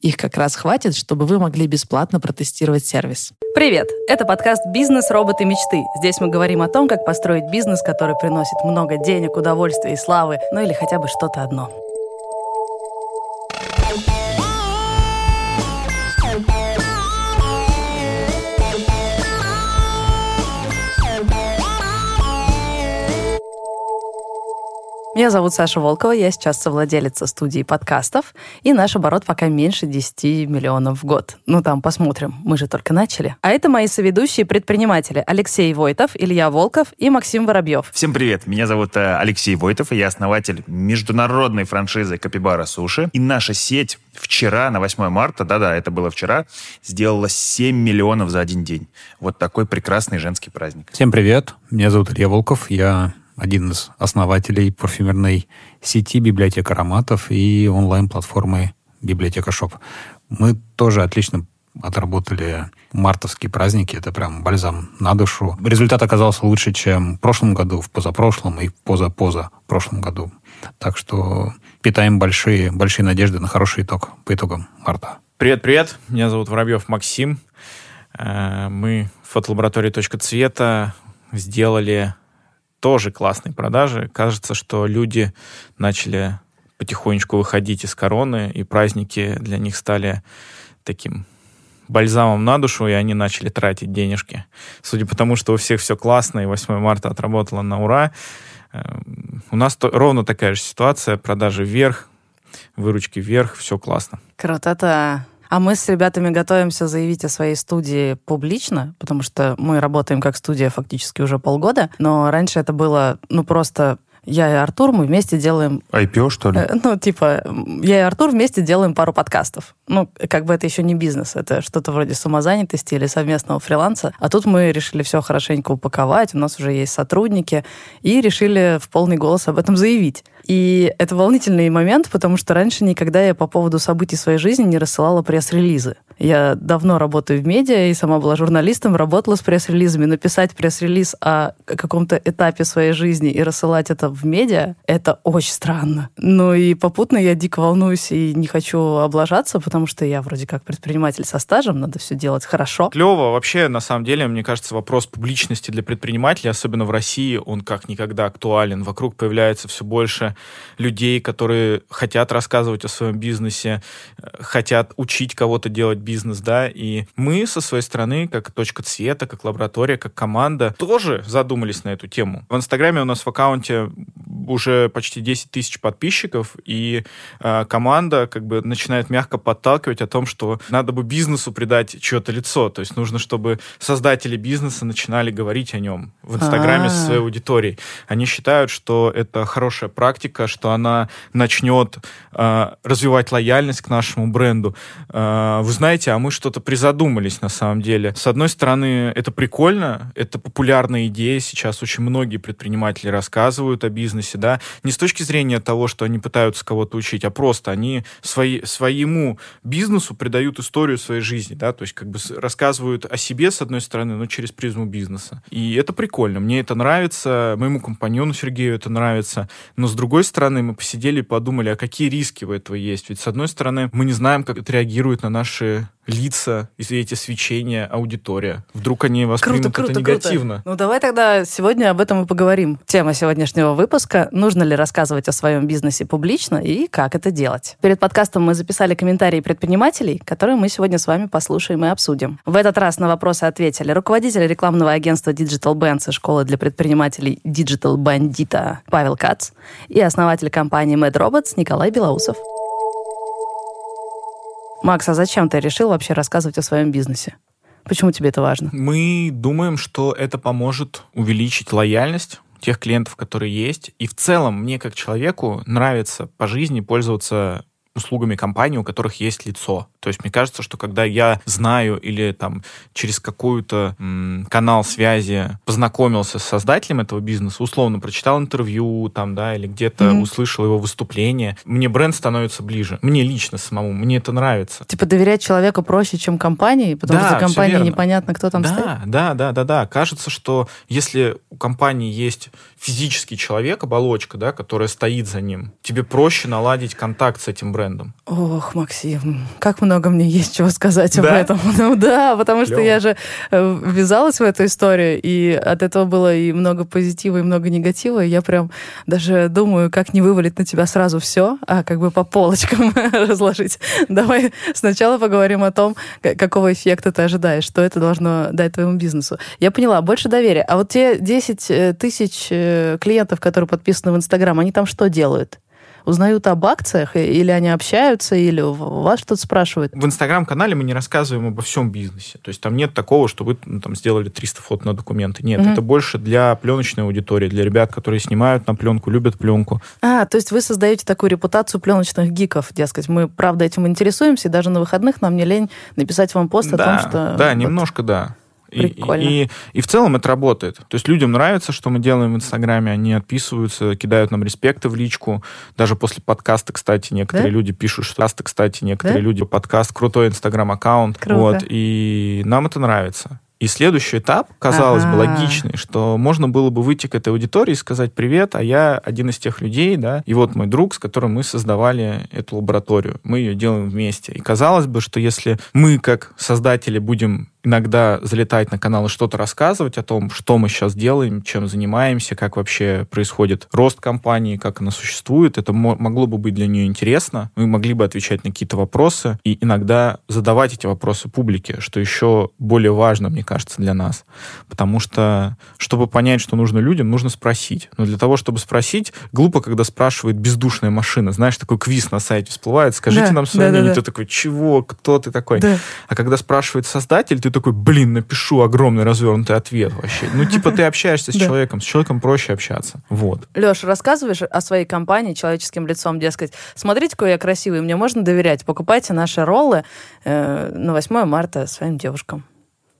Их как раз хватит, чтобы вы могли бесплатно протестировать сервис. Привет! Это подкаст «Бизнес. Роботы. Мечты». Здесь мы говорим о том, как построить бизнес, который приносит много денег, удовольствия и славы, ну или хотя бы что-то одно. Меня зовут Саша Волкова, я сейчас совладелица студии подкастов, и наш оборот пока меньше 10 миллионов в год. Ну там посмотрим, мы же только начали. А это мои соведущие предприниматели Алексей Войтов, Илья Волков и Максим Воробьев. Всем привет, меня зовут э, Алексей Войтов, и я основатель международной франшизы Капибара Суши. И наша сеть вчера, на 8 марта, да-да, это было вчера, сделала 7 миллионов за один день. Вот такой прекрасный женский праздник. Всем привет, меня зовут Илья Волков, я один из основателей парфюмерной сети «Библиотека ароматов» и онлайн-платформы «Библиотека Шоп». Мы тоже отлично отработали мартовские праздники. Это прям бальзам на душу. Результат оказался лучше, чем в прошлом году, в позапрошлом и в позапоза прошлом году. Так что питаем большие, большие надежды на хороший итог по итогам марта. Привет-привет, меня зовут Воробьев Максим. Э, мы в фотолаборатории «Точка цвета» сделали тоже классные продажи. Кажется, что люди начали потихонечку выходить из короны, и праздники для них стали таким бальзамом на душу, и они начали тратить денежки. Судя по тому, что у всех все классно, и 8 марта отработала на ура, э, у нас то, ровно такая же ситуация, продажи вверх, выручки вверх, все классно. Круто, это а мы с ребятами готовимся заявить о своей студии публично, потому что мы работаем как студия фактически уже полгода, но раньше это было, ну, просто я и Артур, мы вместе делаем... IPO, что ли? Э, ну, типа, я и Артур вместе делаем пару подкастов. Ну, как бы это еще не бизнес, это что-то вроде самозанятости или совместного фриланса. А тут мы решили все хорошенько упаковать, у нас уже есть сотрудники, и решили в полный голос об этом заявить. И это волнительный момент, потому что раньше никогда я по поводу событий своей жизни не рассылала пресс-релизы. Я давно работаю в медиа и сама была журналистом, работала с пресс-релизами. Написать пресс-релиз о каком-то этапе своей жизни и рассылать это в медиа, это очень странно. Ну и попутно я дико волнуюсь и не хочу облажаться, потому что я вроде как предприниматель со стажем, надо все делать хорошо. Клево. Вообще, на самом деле, мне кажется, вопрос публичности для предпринимателей, особенно в России, он как никогда актуален. Вокруг появляется все больше людей, которые хотят рассказывать о своем бизнесе, э, хотят учить кого-то делать бизнес, да, и мы со своей стороны, как точка цвета, как лаборатория, как команда, тоже задумались на эту тему. В Инстаграме у нас в аккаунте уже почти 10 тысяч подписчиков, и э, команда как бы начинает мягко подталкивать о том, что надо бы бизнесу придать чье-то лицо, то есть нужно, чтобы создатели бизнеса начинали говорить о нем в Инстаграме со своей аудиторией. Они считают, что это хорошая практика, что она начнет э, развивать лояльность к нашему бренду. Э, вы знаете, а мы что-то призадумались на самом деле. С одной стороны, это прикольно, это популярная идея, сейчас очень многие предприниматели рассказывают о бизнесе, да, не с точки зрения того, что они пытаются кого-то учить, а просто они свои, своему бизнесу придают историю своей жизни, да, то есть как бы рассказывают о себе, с одной стороны, но через призму бизнеса. И это прикольно, мне это нравится, моему компаньону Сергею это нравится, но с другой стороны, мы посидели и подумали, а какие риски у этого есть? Ведь, с одной стороны, мы не знаем, как отреагируют на наши лица, и эти свечения, аудитория. Вдруг они воспримут круто, это круто, негативно. Круто. Ну, давай тогда сегодня об этом и поговорим. Тема сегодняшнего выпуска – нужно ли рассказывать о своем бизнесе публично и как это делать. Перед подкастом мы записали комментарии предпринимателей, которые мы сегодня с вами послушаем и обсудим. В этот раз на вопросы ответили руководитель рекламного агентства Digital Bands и школы для предпринимателей Digital Bandita Павел Кац и основатель компании Mad Robots Николай Белоусов. Макс, а зачем ты решил вообще рассказывать о своем бизнесе? Почему тебе это важно? Мы думаем, что это поможет увеличить лояльность тех клиентов, которые есть. И в целом мне как человеку нравится по жизни пользоваться услугами компании, у которых есть лицо. То есть мне кажется, что когда я знаю или там через какую-то канал связи познакомился с создателем этого бизнеса, условно прочитал интервью там, да, или где-то mm-hmm. услышал его выступление, мне бренд становится ближе. Мне лично самому, мне это нравится. Типа доверять человеку проще, чем компании, потому да, что компания непонятно, кто там да, стоит. Да, да, да, да. Кажется, что если у компании есть физический человек, оболочка, да, которая стоит за ним, тебе проще наладить контакт с этим брендом. Ох, Максим, как много мне есть чего сказать да? об этом. Ну да, потому что я же э, ввязалась в эту историю, и от этого было и много позитива, и много негатива. И я прям даже думаю, как не вывалить на тебя сразу все, а как бы по полочкам разложить. Давай сначала поговорим о том, какого эффекта ты ожидаешь, что это должно дать твоему бизнесу. Я поняла, больше доверия. А вот те 10 э, тысяч э, клиентов, которые подписаны в Инстаграм, они там что делают? Узнают об акциях, или они общаются, или вас что-то спрашивают? В Инстаграм-канале мы не рассказываем обо всем бизнесе. То есть там нет такого, что вы ну, там сделали 300 фото на документы. Нет, mm-hmm. это больше для пленочной аудитории, для ребят, которые снимают на пленку, любят пленку. А, то есть вы создаете такую репутацию пленочных гиков, дескать. Мы, правда, этим интересуемся, и даже на выходных нам не лень написать вам пост да, о том, что... Да, вот... немножко, да. Прикольно. И, и, и в целом это работает. То есть людям нравится, что мы делаем в Инстаграме, они отписываются, кидают нам респекты в личку. Даже после подкаста, кстати, некоторые да? люди пишут, что подкасты, кстати, некоторые да? люди подкаст, крутой Инстаграм-аккаунт. Вот, и нам это нравится. И следующий этап, казалось ага. бы, логичный, что можно было бы выйти к этой аудитории и сказать «Привет, а я один из тех людей, да, и вот мой друг, с которым мы создавали эту лабораторию. Мы ее делаем вместе». И казалось бы, что если мы, как создатели, будем иногда залетать на канал и что-то рассказывать о том, что мы сейчас делаем, чем занимаемся, как вообще происходит рост компании, как она существует. Это могло бы быть для нее интересно. Мы могли бы отвечать на какие-то вопросы и иногда задавать эти вопросы публике, что еще более важно, мне кажется, для нас. Потому что, чтобы понять, что нужно людям, нужно спросить. Но для того, чтобы спросить, глупо, когда спрашивает бездушная машина. Знаешь, такой квиз на сайте всплывает, скажите да, нам свое да, мнение. Да, да. Ты такой, чего, кто ты такой? Да. А когда спрашивает создатель, ты такой, блин, напишу огромный развернутый ответ вообще. Ну, типа, ты общаешься с человеком, с человеком проще общаться. Вот. Леш, рассказываешь о своей компании человеческим лицом, дескать, смотрите, какой я красивый, мне можно доверять, покупайте наши роллы э, на 8 марта своим девушкам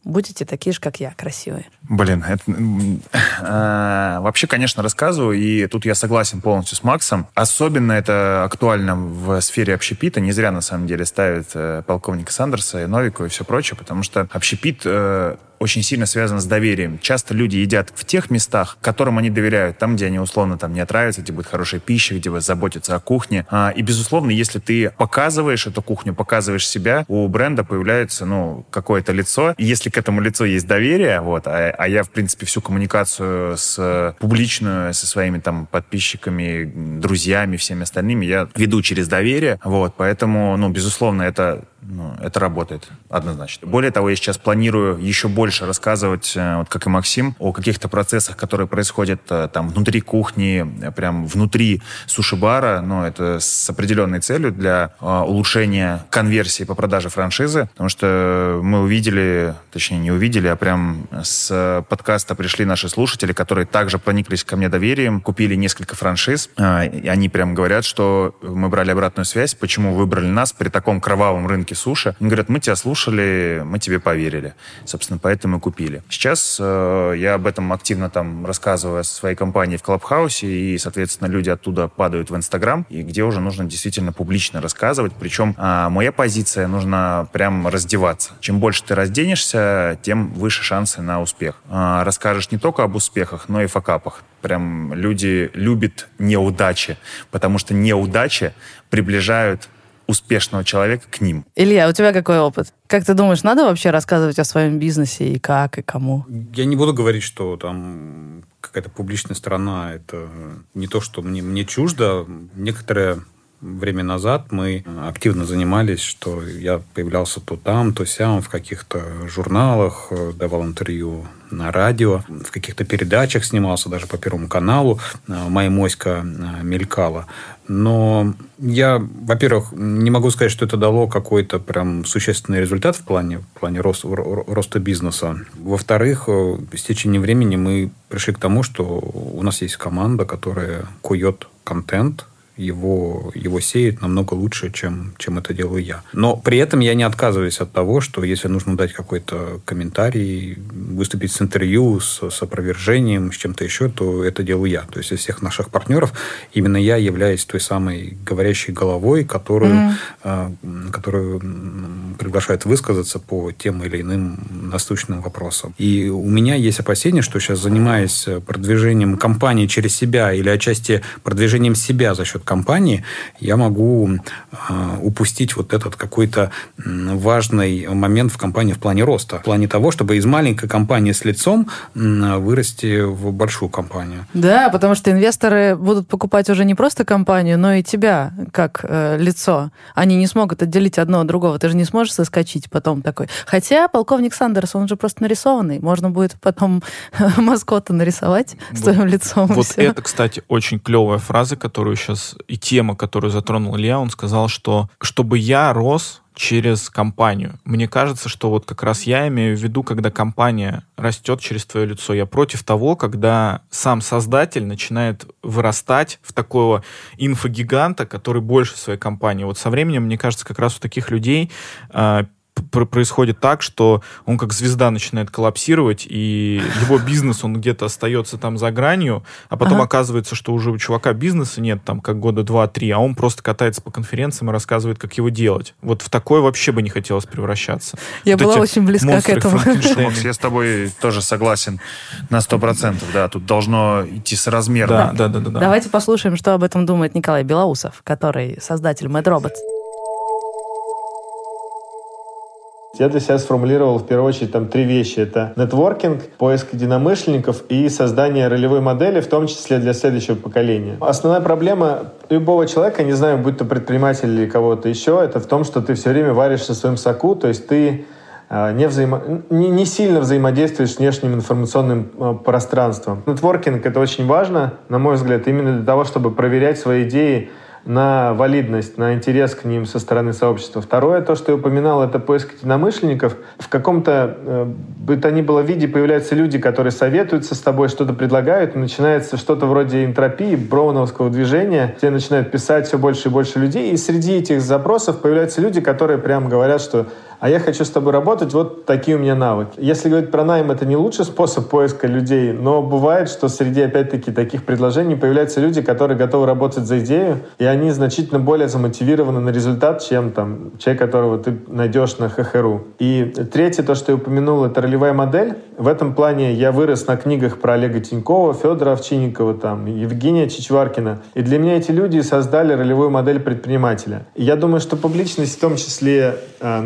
будете такие же, как я, красивые. Блин, это, э, вообще, конечно, рассказываю, и тут я согласен полностью с Максом. Особенно это актуально в сфере общепита. Не зря, на самом деле, ставят э, полковника Сандерса и Новику и все прочее, потому что общепит э, очень сильно связано с доверием. Часто люди едят в тех местах, которым они доверяют, там, где они условно там не отравятся, где будет хорошая пища, где вы заботятся о кухне. А, и, безусловно, если ты показываешь эту кухню, показываешь себя, у бренда появляется, ну, какое-то лицо. И если к этому лицу есть доверие, вот, а, а я, в принципе, всю коммуникацию с публичную, со своими там подписчиками, друзьями, всеми остальными я веду через доверие, вот, поэтому, ну, безусловно, это ну, это работает однозначно. Более того, я сейчас планирую еще больше рассказывать, э, вот как и Максим, о каких-то процессах, которые происходят э, там внутри кухни, прям внутри суши-бара, но это с определенной целью для э, улучшения конверсии по продаже франшизы, потому что мы увидели, точнее не увидели, а прям с подкаста пришли наши слушатели, которые также прониклись ко мне доверием, купили несколько франшиз, и они прям говорят, что мы брали обратную связь, почему выбрали нас при таком кровавом рынке суши. Они говорят, мы тебя слушали, мы тебе поверили. Собственно, поэтому и купили. Сейчас э, я об этом активно там рассказываю о своей компании в Клабхаусе, и, соответственно, люди оттуда падают в Инстаграм, и где уже нужно действительно публично рассказывать. Причем э, моя позиция, нужно прям раздеваться. Чем больше ты разденешься, тем выше шансы на успех. Э, расскажешь не только об успехах, но и факапах. Прям люди любят неудачи, потому что неудачи приближают успешного человека к ним. Илья, у тебя какой опыт? Как ты думаешь, надо вообще рассказывать о своем бизнесе и как, и кому? Я не буду говорить, что там какая-то публичная сторона – это не то, что мне, мне чуждо. Некоторые время назад мы активно занимались, что я появлялся то там, то сям, в каких-то журналах, э, давал интервью на радио, в каких-то передачах снимался, даже по Первому каналу. Э, моя моська э, мелькала. Но я, во-первых, не могу сказать, что это дало какой-то прям существенный результат в плане, в плане роста, роста бизнеса. Во-вторых, с течением времени мы пришли к тому, что у нас есть команда, которая кует контент, его, его сеет намного лучше, чем, чем это делаю я. Но при этом я не отказываюсь от того, что если нужно дать какой-то комментарий, выступить с интервью, с, с опровержением, с чем-то еще, то это делаю я. То есть из всех наших партнеров именно я являюсь той самой говорящей головой, которую, mm-hmm. э, которую приглашают высказаться по тем или иным насущным вопросам. И у меня есть опасение, что сейчас, занимаясь продвижением компании через себя или отчасти продвижением себя за счет компании, я могу э, упустить вот этот какой-то важный момент в компании в плане роста. В плане того, чтобы из маленькой компании с лицом вырасти в большую компанию. Да, потому что инвесторы будут покупать уже не просто компанию, но и тебя как э, лицо. Они не смогут отделить одно от другого. Ты же не сможешь соскочить потом такой. Хотя полковник Сандерс, он же просто нарисованный. Можно будет потом маскота нарисовать вот, с твоим лицом. Вот это, кстати, очень клевая фраза, которую сейчас и тема, которую затронул Илья, он сказал, что чтобы я рос через компанию. Мне кажется, что вот как раз я имею в виду, когда компания растет через твое лицо. Я против того, когда сам создатель начинает вырастать в такого инфогиганта, который больше своей компании. Вот со временем, мне кажется, как раз у таких людей а, происходит так, что он как звезда начинает коллапсировать, и его бизнес, он где-то остается там за гранью, а потом ага. оказывается, что уже у чувака бизнеса нет там как года два-три, а он просто катается по конференциям и рассказывает, как его делать. Вот в такое вообще бы не хотелось превращаться. Я вот была очень близка к этому. Макс, я с тобой тоже согласен на сто процентов, да, тут должно идти соразмерно. Да, да, да, да. Давайте послушаем, что об этом думает Николай Белоусов, который создатель Mad Robots. Я для себя сформулировал в первую очередь там три вещи. Это нетворкинг, поиск единомышленников и создание ролевой модели, в том числе для следующего поколения. Основная проблема любого человека, не знаю, будь то предприниматель или кого-то еще, это в том, что ты все время варишься в своем соку, то есть ты а, не, взаимо... не, не сильно взаимодействуешь с внешним информационным а, пространством. Нетворкинг — это очень важно, на мой взгляд, именно для того, чтобы проверять свои идеи на валидность, на интерес к ним со стороны сообщества. Второе, то, что я упоминал, это поиск единомышленников. В каком-то э, бы то ни было виде появляются люди, которые советуются с тобой, что-то предлагают, начинается что-то вроде энтропии, броуновского движения. Тебе начинают писать все больше и больше людей, и среди этих запросов появляются люди, которые прям говорят, что а я хочу с тобой работать, вот такие у меня навыки. Если говорить про найм, это не лучший способ поиска людей, но бывает, что среди, опять-таки, таких предложений появляются люди, которые готовы работать за идею, и они значительно более замотивированы на результат, чем там человек, которого ты найдешь на ХХРУ. И третье, то, что я упомянул, это ролевая модель. В этом плане я вырос на книгах про Олега Тинькова, Федора Овчинникова, там, Евгения Чичваркина. И для меня эти люди создали ролевую модель предпринимателя. И я думаю, что публичность в том числе э,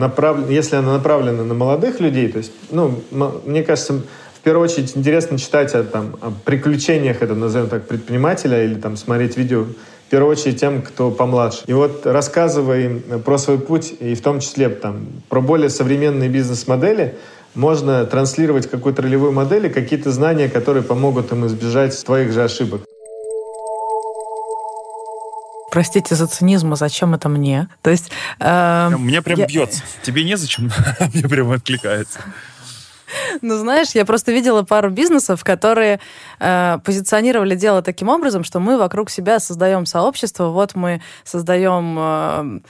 если она направлена на молодых людей, то есть, ну, мне кажется, в первую очередь интересно читать о, там, о приключениях, это назовем так, предпринимателя, или там смотреть видео в первую очередь тем, кто помладше. И вот рассказывая им про свой путь, и в том числе там, про более современные бизнес-модели, можно транслировать какую-то ролевую модель и какие-то знания, которые помогут им избежать твоих же ошибок простите за цинизм, а зачем это мне? То есть... Э, мне прям я... бьется. Тебе незачем? мне прям откликается. Ну, знаешь, я просто видела пару бизнесов, которые э, позиционировали дело таким образом, что мы вокруг себя создаем сообщество, вот мы создаем... Э,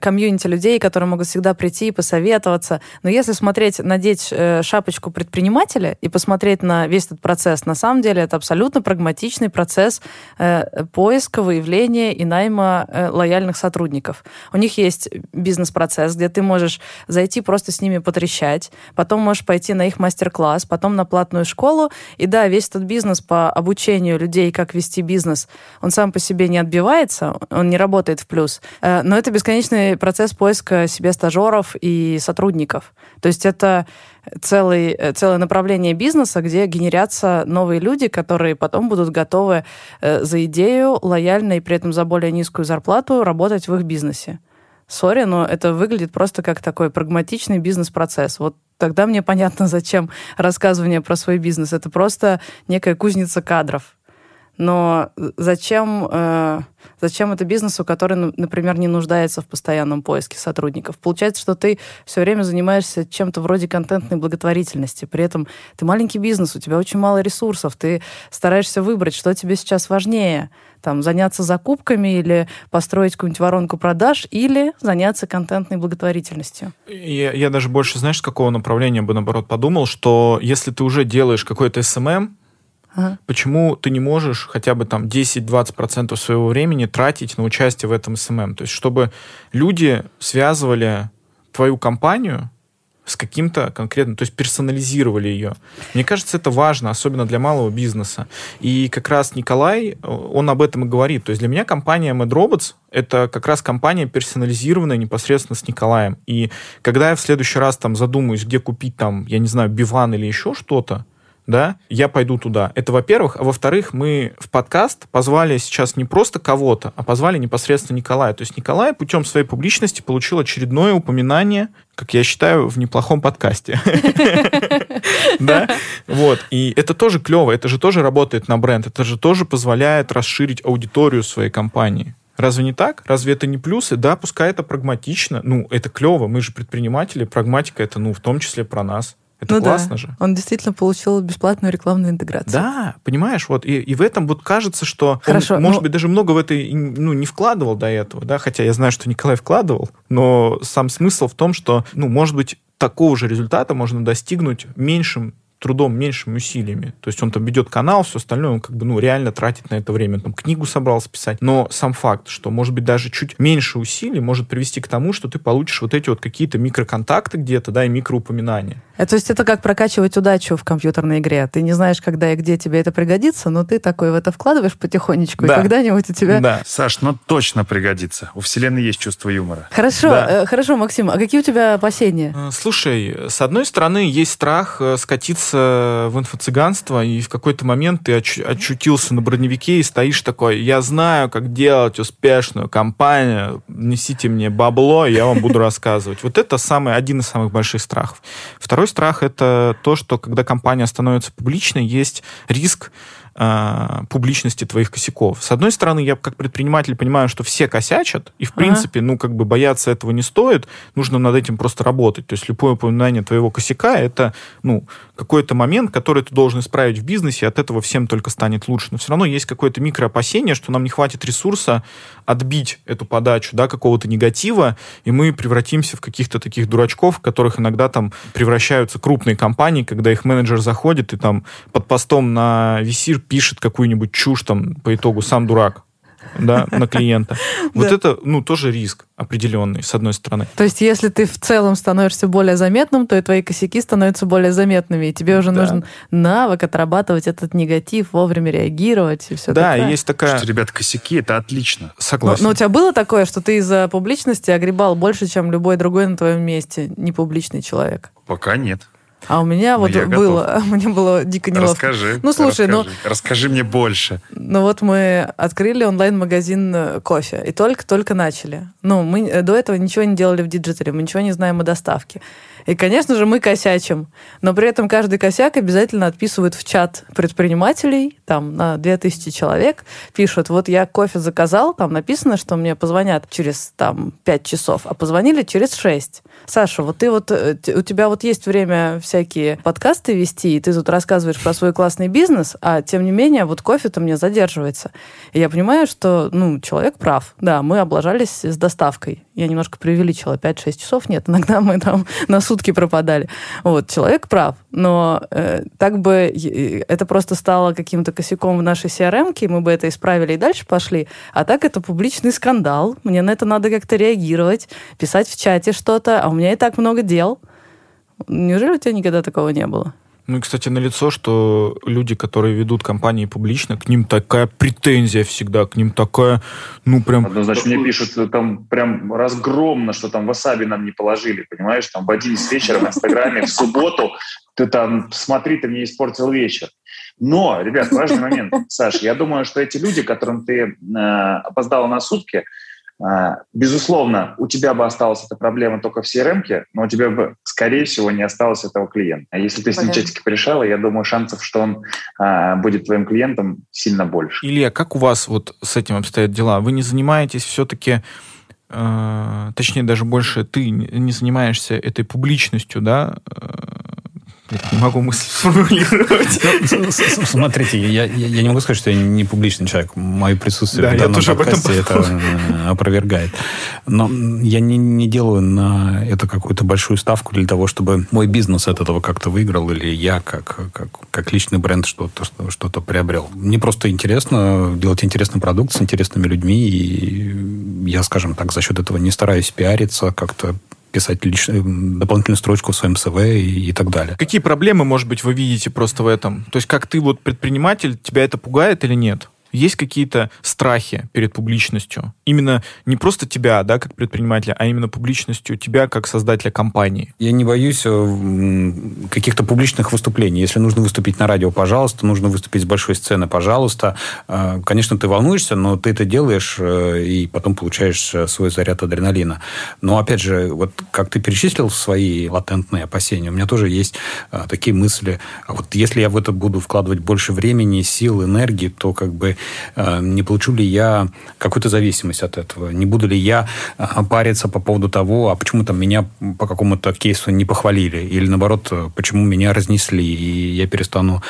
комьюнити людей, которые могут всегда прийти и посоветоваться. Но если смотреть, надеть э, шапочку предпринимателя и посмотреть на весь этот процесс, на самом деле это абсолютно прагматичный процесс э, поиска, выявления и найма э, лояльных сотрудников. У них есть бизнес-процесс, где ты можешь зайти просто с ними потрещать, потом можешь пойти на их мастер-класс, потом на платную школу. И да, весь этот бизнес по обучению людей, как вести бизнес, он сам по себе не отбивается, он не работает в плюс. Но это бесконечно публичный процесс поиска себе стажеров и сотрудников. То есть это целый, э, целое направление бизнеса, где генерятся новые люди, которые потом будут готовы э, за идею, лояльно и при этом за более низкую зарплату работать в их бизнесе. Сори, но это выглядит просто как такой прагматичный бизнес-процесс. Вот тогда мне понятно, зачем рассказывание про свой бизнес. Это просто некая кузница кадров. Но зачем, э, зачем это бизнесу, который, например, не нуждается в постоянном поиске сотрудников? Получается, что ты все время занимаешься чем-то вроде контентной благотворительности. При этом ты маленький бизнес, у тебя очень мало ресурсов, ты стараешься выбрать, что тебе сейчас важнее. Там, заняться закупками или построить какую-нибудь воронку продаж, или заняться контентной благотворительностью. Я, я даже больше, знаешь, с какого направления бы, наоборот, подумал, что если ты уже делаешь какой-то SMM, Ага. Почему ты не можешь хотя бы там 10-20% своего времени тратить на участие в этом SMM? То есть, чтобы люди связывали твою компанию с каким-то конкретным, то есть персонализировали ее. Мне кажется, это важно, особенно для малого бизнеса. И как раз Николай, он об этом и говорит. То есть для меня компания Mad Robots — это как раз компания персонализированная непосредственно с Николаем. И когда я в следующий раз там задумаюсь, где купить там, я не знаю, биван или еще что-то, да, я пойду туда. Это во-первых. А во-вторых, мы в подкаст позвали сейчас не просто кого-то, а позвали непосредственно Николая. То есть Николай путем своей публичности получил очередное упоминание, как я считаю, в неплохом подкасте. Да? Вот. И это тоже клево, это же тоже работает на бренд, это же тоже позволяет расширить аудиторию своей компании. Разве не так? Разве это не плюсы? Да, пускай это прагматично. Ну, это клево. Мы же предприниматели. Прагматика это, ну, в том числе про нас. Это ну классно да. же. Он действительно получил бесплатную рекламную интеграцию. Да, понимаешь, вот и, и в этом вот кажется, что Хорошо, он, может но... быть, даже много в это ну, не вкладывал до этого, да, хотя я знаю, что Николай вкладывал, но сам смысл в том, что, ну, может быть, такого же результата можно достигнуть меньшим трудом, меньшими усилиями. То есть он там ведет канал, все остальное, он как бы, ну, реально тратит на это время. Он там книгу собрался писать. Но сам факт, что, может быть, даже чуть меньше усилий может привести к тому, что ты получишь вот эти вот какие-то микроконтакты где-то, да, и микроупоминания. Это, то есть это как прокачивать удачу в компьютерной игре. Ты не знаешь, когда и где тебе это пригодится, но ты такой в это вкладываешь потихонечку, да. и когда-нибудь у тебя... Да. Саш, ну точно пригодится. У Вселенной есть чувство юмора. Хорошо, да. э, хорошо, Максим. А какие у тебя опасения? Э, слушай, с одной стороны, есть страх э, скатиться в инфо-цыганство, и в какой-то момент ты оч- очутился на броневике и стоишь такой, я знаю, как делать успешную компанию, несите мне бабло, я вам буду рассказывать. Вот это самый, один из самых больших страхов. Второй страх — это то, что когда компания становится публичной, есть риск э, публичности твоих косяков. С одной стороны, я как предприниматель понимаю, что все косячат, и в ага. принципе, ну, как бы бояться этого не стоит, нужно над этим просто работать. То есть любое упоминание твоего косяка — это, ну, какой-то момент, который ты должен исправить в бизнесе, и от этого всем только станет лучше. Но все равно есть какое-то микроопасение, что нам не хватит ресурса отбить эту подачу, да, какого-то негатива, и мы превратимся в каких-то таких дурачков, в которых иногда там превращаются крупные компании, когда их менеджер заходит и там под постом на висир пишет какую-нибудь чушь там по итогу сам дурак да, на клиента. Вот это, ну, тоже риск определенный, с одной стороны. То есть, если ты в целом становишься более заметным, то и твои косяки становятся более заметными, и тебе уже нужен навык отрабатывать этот негатив, вовремя реагировать и все Да, есть такая... Что, ребят, косяки — это отлично. Согласен. Но, но у тебя было такое, что ты из-за публичности огребал больше, чем любой другой на твоем месте непубличный человек? Пока нет. А у меня вот я было, готов. мне было дико неловко. Расскажи. Ну, слушай, расскажи. ну... Расскажи мне больше. Ну, вот мы открыли онлайн-магазин э, кофе, и только-только начали. Ну, мы э, до этого ничего не делали в диджитале, мы ничего не знаем о доставке. И, конечно же, мы косячим. Но при этом каждый косяк обязательно отписывают в чат предпринимателей, там, на 2000 человек, пишут, вот я кофе заказал, там написано, что мне позвонят через, там, 5 часов, а позвонили через 6. Саша, вот ты вот, э, у тебя вот есть время всякие подкасты вести, и ты тут рассказываешь про свой классный бизнес, а тем не менее, вот кофе-то мне задерживается. И я понимаю, что, ну, человек прав. Да, мы облажались с доставкой. Я немножко преувеличила, 5-6 часов нет, иногда мы там на сутки пропадали. Вот, человек прав, но э, так бы это просто стало каким-то косяком в нашей CRM, и мы бы это исправили и дальше пошли. А так это публичный скандал, мне на это надо как-то реагировать, писать в чате что-то, а у меня и так много дел. Неужели у тебя никогда такого не было? Ну и, кстати, налицо, что люди, которые ведут компании публично, к ним такая претензия всегда, к ним такая, ну прям... Однозначно мне пишут э, там прям разгромно, что там васаби нам не положили, понимаешь? Там в 11 вечера в Инстаграме в субботу ты там, смотри, ты мне испортил вечер. Но, ребят, важный момент, Саша, я думаю, что эти люди, которым ты э, опоздала на сутки, безусловно, у тебя бы осталась эта проблема только в CRM, но у тебя бы, скорее всего, не осталось этого клиента. А если ты с ним чатики порешала, я думаю, шансов, что он а, будет твоим клиентом, сильно больше. Илья, как у вас вот с этим обстоят дела? Вы не занимаетесь все-таки э, точнее даже больше ты не занимаешься этой публичностью, да, не могу мысль сформулировать. Ну, смотрите, я, не могу сказать, что я не публичный человек. Мое присутствие в данном подкасте это э, опровергает. Но я не, делаю на это какую-то большую ставку для того, чтобы мой бизнес от этого как-то выиграл, или я как, личный бренд что-то что приобрел. Мне просто интересно делать интересный продукт с интересными людьми, и я, скажем так, за счет этого не стараюсь пиариться, как-то писать личную, дополнительную строчку в своем СВ и, и так далее. Какие проблемы, может быть, вы видите просто в этом? То есть как ты вот предприниматель, тебя это пугает или нет? Есть какие-то страхи перед публичностью? Именно не просто тебя, да, как предпринимателя, а именно публичностью тебя как создателя компании? Я не боюсь э, каких-то публичных выступлений. Если нужно выступить на радио, пожалуйста, нужно выступить с большой сцены, пожалуйста. Э, конечно, ты волнуешься, но ты это делаешь э, и потом получаешь свой заряд адреналина. Но, опять же, вот как ты перечислил свои латентные опасения, у меня тоже есть такие мысли. А вот если я в это буду вкладывать больше времени, сил, энергии, то как бы не получу ли я какую-то зависимость от этого, не буду ли я э, париться по поводу того, а почему там меня по какому-то кейсу не похвалили, или наоборот, э, почему меня разнесли, и я перестану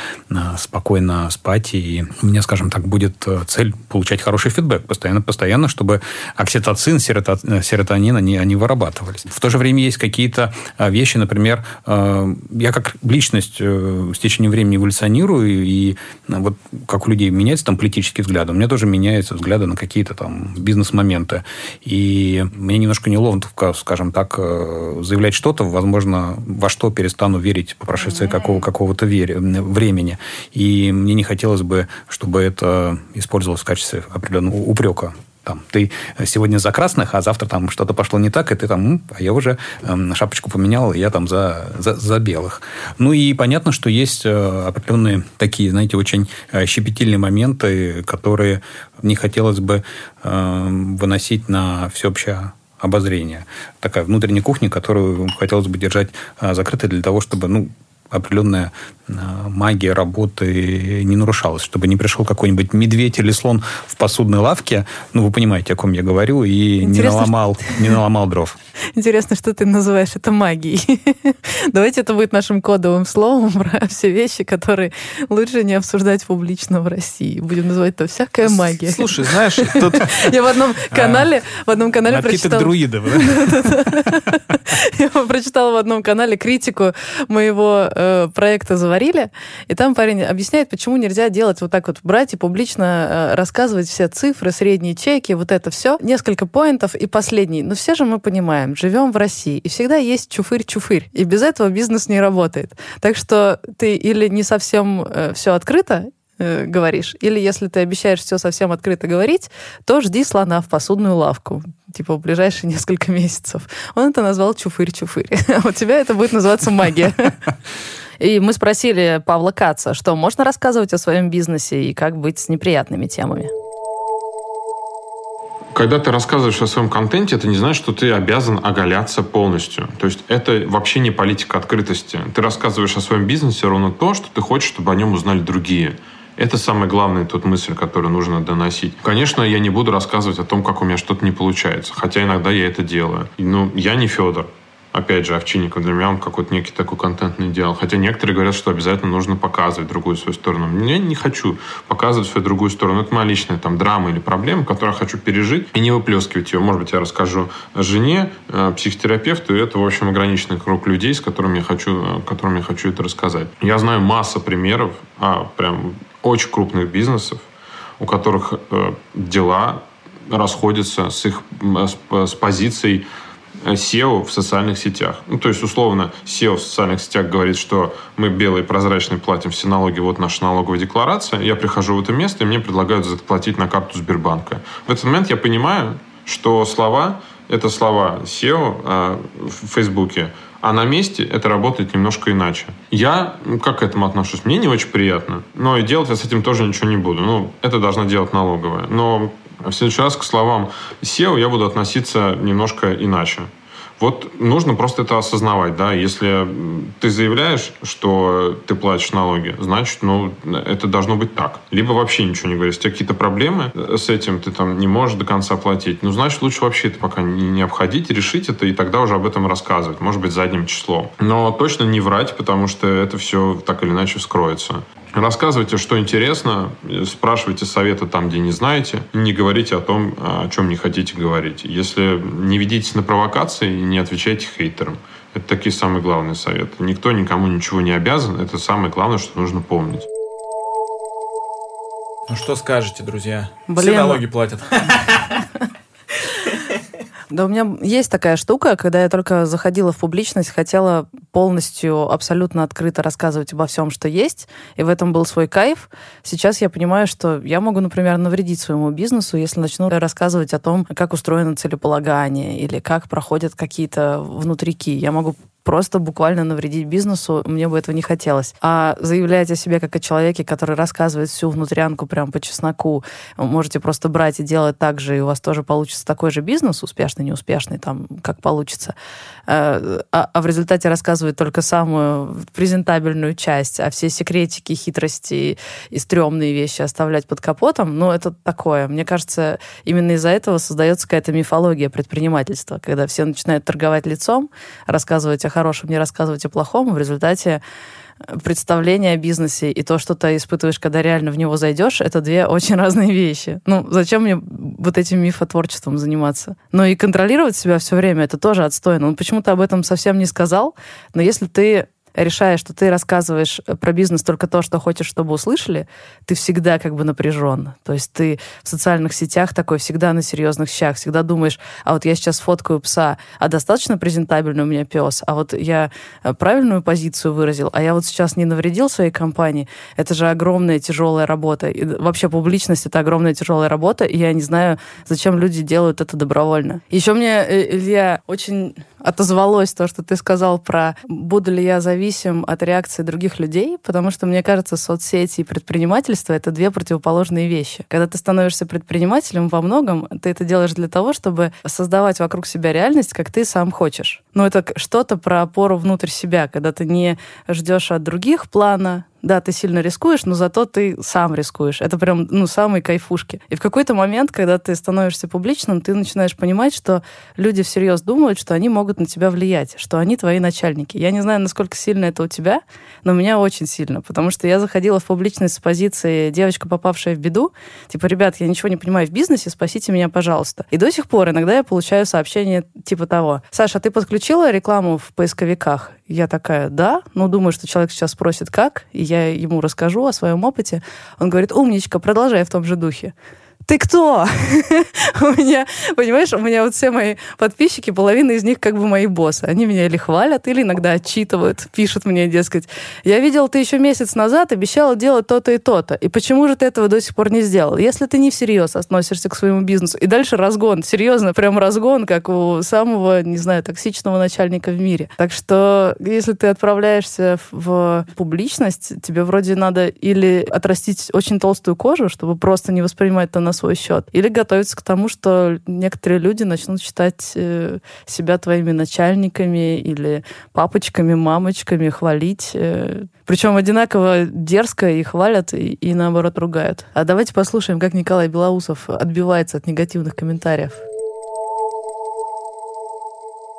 спокойно спать, и у меня, скажем так, будет цель получать хороший фидбэк постоянно-постоянно, чтобы окситоцин, серотонин, они, они вырабатывались. В то же время есть какие-то вещи, например, я как личность с течением времени эволюционирую, и вот как у людей меняется там политический политические взгляды. У меня тоже меняются взгляды на какие-то там бизнес-моменты. И мне немножко неловко, скажем так, э, заявлять что-то, возможно, во что перестану верить по прошествии какого, какого-то времени. И мне не хотелось бы, чтобы это использовалось в качестве определенного упрека там, ты сегодня за красных, а завтра там что-то пошло не так, и ты там, а я уже э, шапочку поменял, и я там за, за, за белых. Ну и понятно, что есть э, определенные такие, знаете, очень э, щепетильные моменты, которые не хотелось бы э, выносить на всеобщее обозрение. Такая внутренняя кухня, которую хотелось бы держать э, закрытой для того, чтобы, ну, определенная э, магия работы не нарушалась, чтобы не пришел какой-нибудь медведь или слон в посудной лавке, ну, вы понимаете, о ком я говорю, и Интересно, не наломал, что... не наломал дров. Интересно, что ты называешь это магией. Давайте это будет нашим кодовым словом про все вещи, которые лучше не обсуждать публично в России. Будем называть это всякая магия. Слушай, знаешь, тут... Я в одном а, канале, в одном канале прочитала... друидов, Я прочитала в одном канале критику моего э, проекта «Заварили», и там парень объясняет, почему нельзя делать вот так вот, брать и публично э, рассказывать все цифры, средние чеки, вот это все. Несколько поинтов и последний. Но все же мы понимаем, живем в России, и всегда есть чуфырь-чуфырь, и без этого бизнес не работает. Так что ты или не совсем э, все открыто, э, говоришь. Или если ты обещаешь все совсем открыто говорить, то жди слона в посудную лавку, типа в ближайшие несколько месяцев. Он это назвал чуфырь-чуфырь. А у тебя это будет называться магия. И мы спросили Павла Каца, что можно рассказывать о своем бизнесе и как быть с неприятными темами. Когда ты рассказываешь о своем контенте, это не значит, что ты обязан оголяться полностью. То есть это вообще не политика открытости. Ты рассказываешь о своем бизнесе ровно то, что ты хочешь, чтобы о нем узнали другие. Это самая главная тут мысль, которую нужно доносить. Конечно, я не буду рассказывать о том, как у меня что-то не получается, хотя иногда я это делаю. Но я не Федор опять же, Овчинников, для меня он какой-то некий такой контентный идеал. Хотя некоторые говорят, что обязательно нужно показывать другую свою сторону. Я не хочу показывать свою другую сторону. Это моя личная там драма или проблема, которую я хочу пережить и не выплескивать ее. Может быть, я расскажу жене, э, психотерапевту, и это, в общем, ограниченный круг людей, с которыми я хочу, э, которым я хочу это рассказать. Я знаю масса примеров, а, прям очень крупных бизнесов, у которых э, дела расходятся с их с, с позицией SEO в социальных сетях. Ну, то есть, условно, SEO в социальных сетях говорит, что мы белые прозрачные платим все налоги, вот наша налоговая декларация. Я прихожу в это место, и мне предлагают заплатить на карту Сбербанка. В этот момент я понимаю, что слова – это слова SEO э, в Фейсбуке, а на месте это работает немножко иначе. Я как к этому отношусь? Мне не очень приятно, но и делать я с этим тоже ничего не буду. Ну, это должна делать налоговая. Но в следующий раз к словам SEO я буду относиться немножко иначе. Вот нужно просто это осознавать, да. Если ты заявляешь, что ты платишь налоги, значит, ну, это должно быть так. Либо вообще ничего не говоришь. Если у тебя какие-то проблемы с этим, ты там не можешь до конца платить, ну, значит, лучше вообще это пока не обходить, решить это и тогда уже об этом рассказывать. Может быть, задним числом. Но точно не врать, потому что это все так или иначе вскроется. Рассказывайте, что интересно, спрашивайте советы там, где не знаете, не говорите о том, о чем не хотите говорить. Если не ведитесь на провокации, не отвечайте хейтерам. Это такие самые главные советы. Никто никому ничего не обязан. Это самое главное, что нужно помнить. Ну что скажете, друзья? Блин. Все налоги платят. Да, у меня есть такая штука, когда я только заходила в публичность, хотела полностью, абсолютно открыто рассказывать обо всем, что есть, и в этом был свой кайф. Сейчас я понимаю, что я могу, например, навредить своему бизнесу, если начну рассказывать о том, как устроено целеполагание или как проходят какие-то внутрики. Я могу просто буквально навредить бизнесу, мне бы этого не хотелось. А заявлять о себе как о человеке, который рассказывает всю внутрянку прям по чесноку, можете просто брать и делать так же, и у вас тоже получится такой же бизнес, успешный, неуспешный, там, как получится. Э, а, а в результате рассказывает только самую презентабельную часть, а все секретики, хитрости и стрёмные вещи оставлять под капотом, ну, это такое. Мне кажется, именно из-за этого создается какая-то мифология предпринимательства, когда все начинают торговать лицом, рассказывать о хорошем, не рассказывать о плохом, в результате э, представление о бизнесе и то, что ты испытываешь, когда реально в него зайдешь, это две очень разные вещи. Ну, зачем мне вот этим мифотворчеством заниматься? Ну и контролировать себя все время, это тоже отстойно. Он почему-то об этом совсем не сказал, но если ты решая, что ты рассказываешь э, про бизнес только то, что хочешь, чтобы услышали, ты всегда как бы напряжен. То есть ты в социальных сетях такой всегда на серьезных щах, всегда думаешь, а вот я сейчас фоткаю пса, а достаточно презентабельный у меня пес, а вот я э, правильную позицию выразил, а я вот сейчас не навредил своей компании. Это же огромная тяжелая работа. И вообще публичность — это огромная тяжелая работа, и я не знаю, зачем люди делают это добровольно. Еще мне, э, Илья, очень отозвалось то, что ты сказал про буду ли я зависим от реакции других людей, потому что, мне кажется, соцсети и предпринимательство — это две противоположные вещи. Когда ты становишься предпринимателем во многом, ты это делаешь для того, чтобы создавать вокруг себя реальность, как ты сам хочешь. Но это что-то про опору внутрь себя, когда ты не ждешь от других плана, да, ты сильно рискуешь, но зато ты сам рискуешь. Это прям, ну, самые кайфушки. И в какой-то момент, когда ты становишься публичным, ты начинаешь понимать, что люди всерьез думают, что они могут на тебя влиять, что они твои начальники. Я не знаю, насколько сильно это у тебя, но у меня очень сильно, потому что я заходила в публичность с позиции девочка, попавшая в беду, типа, ребят, я ничего не понимаю в бизнесе, спасите меня, пожалуйста. И до сих пор иногда я получаю сообщение типа того, Саша, ты подключила рекламу в поисковиках? Я такая, да, ну, думаю, что человек сейчас спросит, как, и я ему расскажу о своем опыте. Он говорит, умничка, продолжай в том же духе ты кто? у меня, понимаешь, у меня вот все мои подписчики, половина из них как бы мои боссы. Они меня или хвалят, или иногда отчитывают, пишут мне, дескать, я видел, ты еще месяц назад обещала делать то-то и то-то. И почему же ты этого до сих пор не сделал? Если ты не всерьез относишься к своему бизнесу. И дальше разгон, серьезно, прям разгон, как у самого, не знаю, токсичного начальника в мире. Так что, если ты отправляешься в публичность, тебе вроде надо или отрастить очень толстую кожу, чтобы просто не воспринимать это на на свой счет. Или готовиться к тому, что некоторые люди начнут считать э, себя твоими начальниками или папочками, мамочками, хвалить. Э, причем одинаково дерзко и хвалят, и, и наоборот ругают. А давайте послушаем, как Николай Белоусов отбивается от негативных комментариев.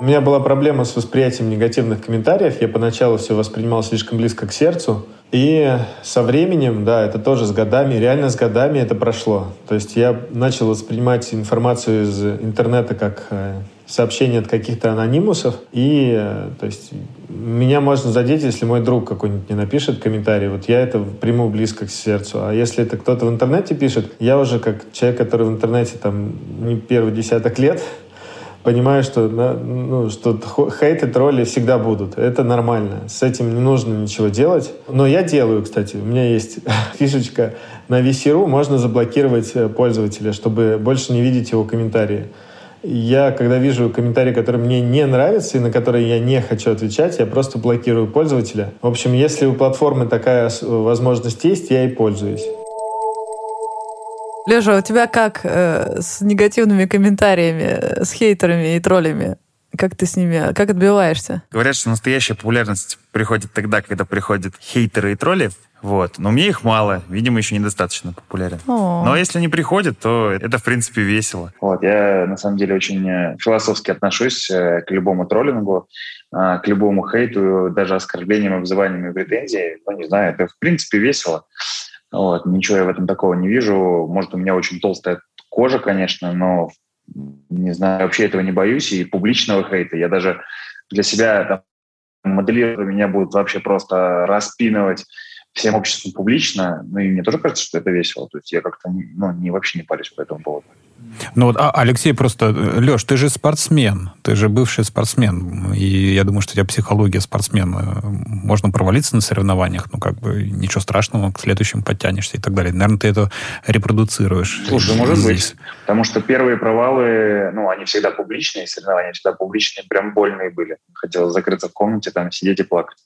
У меня была проблема с восприятием негативных комментариев. Я поначалу все воспринимал слишком близко к сердцу. И со временем, да, это тоже с годами, реально с годами это прошло. То есть я начал воспринимать информацию из интернета как э, сообщение от каких-то анонимусов. И, э, то есть, меня можно задеть, если мой друг какой-нибудь не напишет комментарий. Вот я это приму близко к сердцу. А если это кто-то в интернете пишет, я уже как человек, который в интернете там не первый десяток лет, понимаю, что, ну, что хейт и тролли всегда будут. Это нормально. С этим не нужно ничего делать. Но я делаю, кстати. У меня есть фишечка на VC.ru. Можно заблокировать э, пользователя, чтобы больше не видеть его комментарии. Я, когда вижу комментарии, которые мне не нравятся и на которые я не хочу отвечать, я просто блокирую пользователя. В общем, если у платформы такая возможность есть, я и пользуюсь. Леша, у тебя как э, с негативными комментариями, с хейтерами и троллями? Как ты с ними, как отбиваешься? Говорят, что настоящая популярность приходит тогда, когда приходят хейтеры и тролли. Вот. Но мне их мало. Видимо, еще недостаточно популярен. О. Но если не приходят, то это, в принципе, весело. Вот. Я, на самом деле, очень э, философски отношусь э, к любому троллингу, э, к любому хейту, даже оскорблениям, обзываниям и претензиям. Ну, не знаю, это, в принципе, весело. Вот. Ничего я в этом такого не вижу. Может, у меня очень толстая кожа, конечно, но, не знаю, вообще этого не боюсь. И публичного хейта я даже для себя там, моделирование меня будут вообще просто распинывать всем обществом публично, ну и мне тоже кажется, что это весело. То есть я как-то ну, не, вообще не парюсь по этому поводу. Ну вот, а, Алексей, просто, Леш, ты же спортсмен, ты же бывший спортсмен, и я думаю, что у тебя психология спортсмена. Можно провалиться на соревнованиях, ну как бы ничего страшного, к следующим подтянешься и так далее. Наверное, ты это репродуцируешь. Слушай, может здесь. быть, потому что первые провалы, ну, они всегда публичные, соревнования всегда публичные, прям больные были. Хотелось закрыться в комнате, там, сидеть и плакать.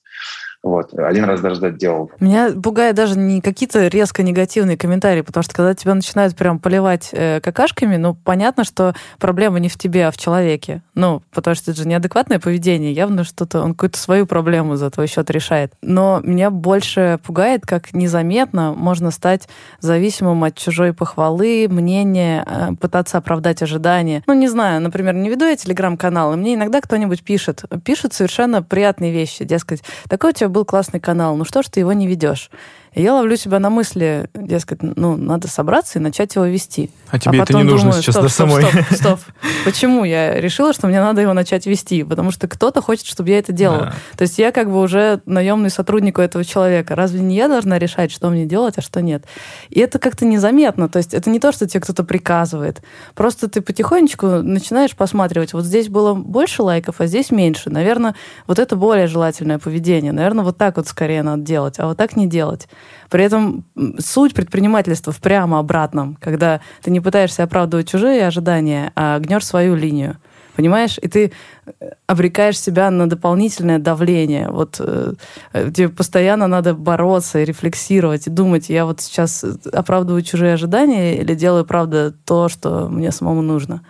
Вот. Один раз даже это делал. Меня пугает даже не какие-то резко негативные комментарии, потому что когда тебя начинают прям поливать э, какашками, ну, понятно, что проблема не в тебе, а в человеке. Ну, потому что это же неадекватное поведение. Явно что-то, он какую-то свою проблему за твой счет решает. Но меня больше пугает, как незаметно можно стать зависимым от чужой похвалы, мнения, э, пытаться оправдать ожидания. Ну, не знаю, например, не веду я телеграм-канал, и мне иногда кто-нибудь пишет. Пишут совершенно приятные вещи. Дескать, такой у тебя был классный канал, ну что ж ты его не ведешь? И я ловлю себя на мысли, дескать, ну, надо собраться и начать его вести. А тебе а это не нужно думаю, сейчас стоп, до стоп, самой. Стоп, стоп, Почему я решила, что мне надо его начать вести? Потому что кто-то хочет, чтобы я это делала. Да. То есть я как бы уже наемный сотрудник у этого человека. Разве не я должна решать, что мне делать, а что нет? И это как-то незаметно. То есть это не то, что тебе кто-то приказывает. Просто ты потихонечку начинаешь посматривать. Вот здесь было больше лайков, а здесь меньше. Наверное, вот это более желательное поведение. Наверное, вот так вот скорее надо делать, а вот так не делать. При этом суть предпринимательства в прямо обратном, когда ты не пытаешься оправдывать чужие ожидания, а гнешь свою линию. Понимаешь? И ты э, обрекаешь себя на дополнительное давление. Вот э, э, тебе постоянно надо бороться и рефлексировать, и думать, я вот сейчас оправдываю чужие ожидания или делаю, правда, то, что мне самому нужно.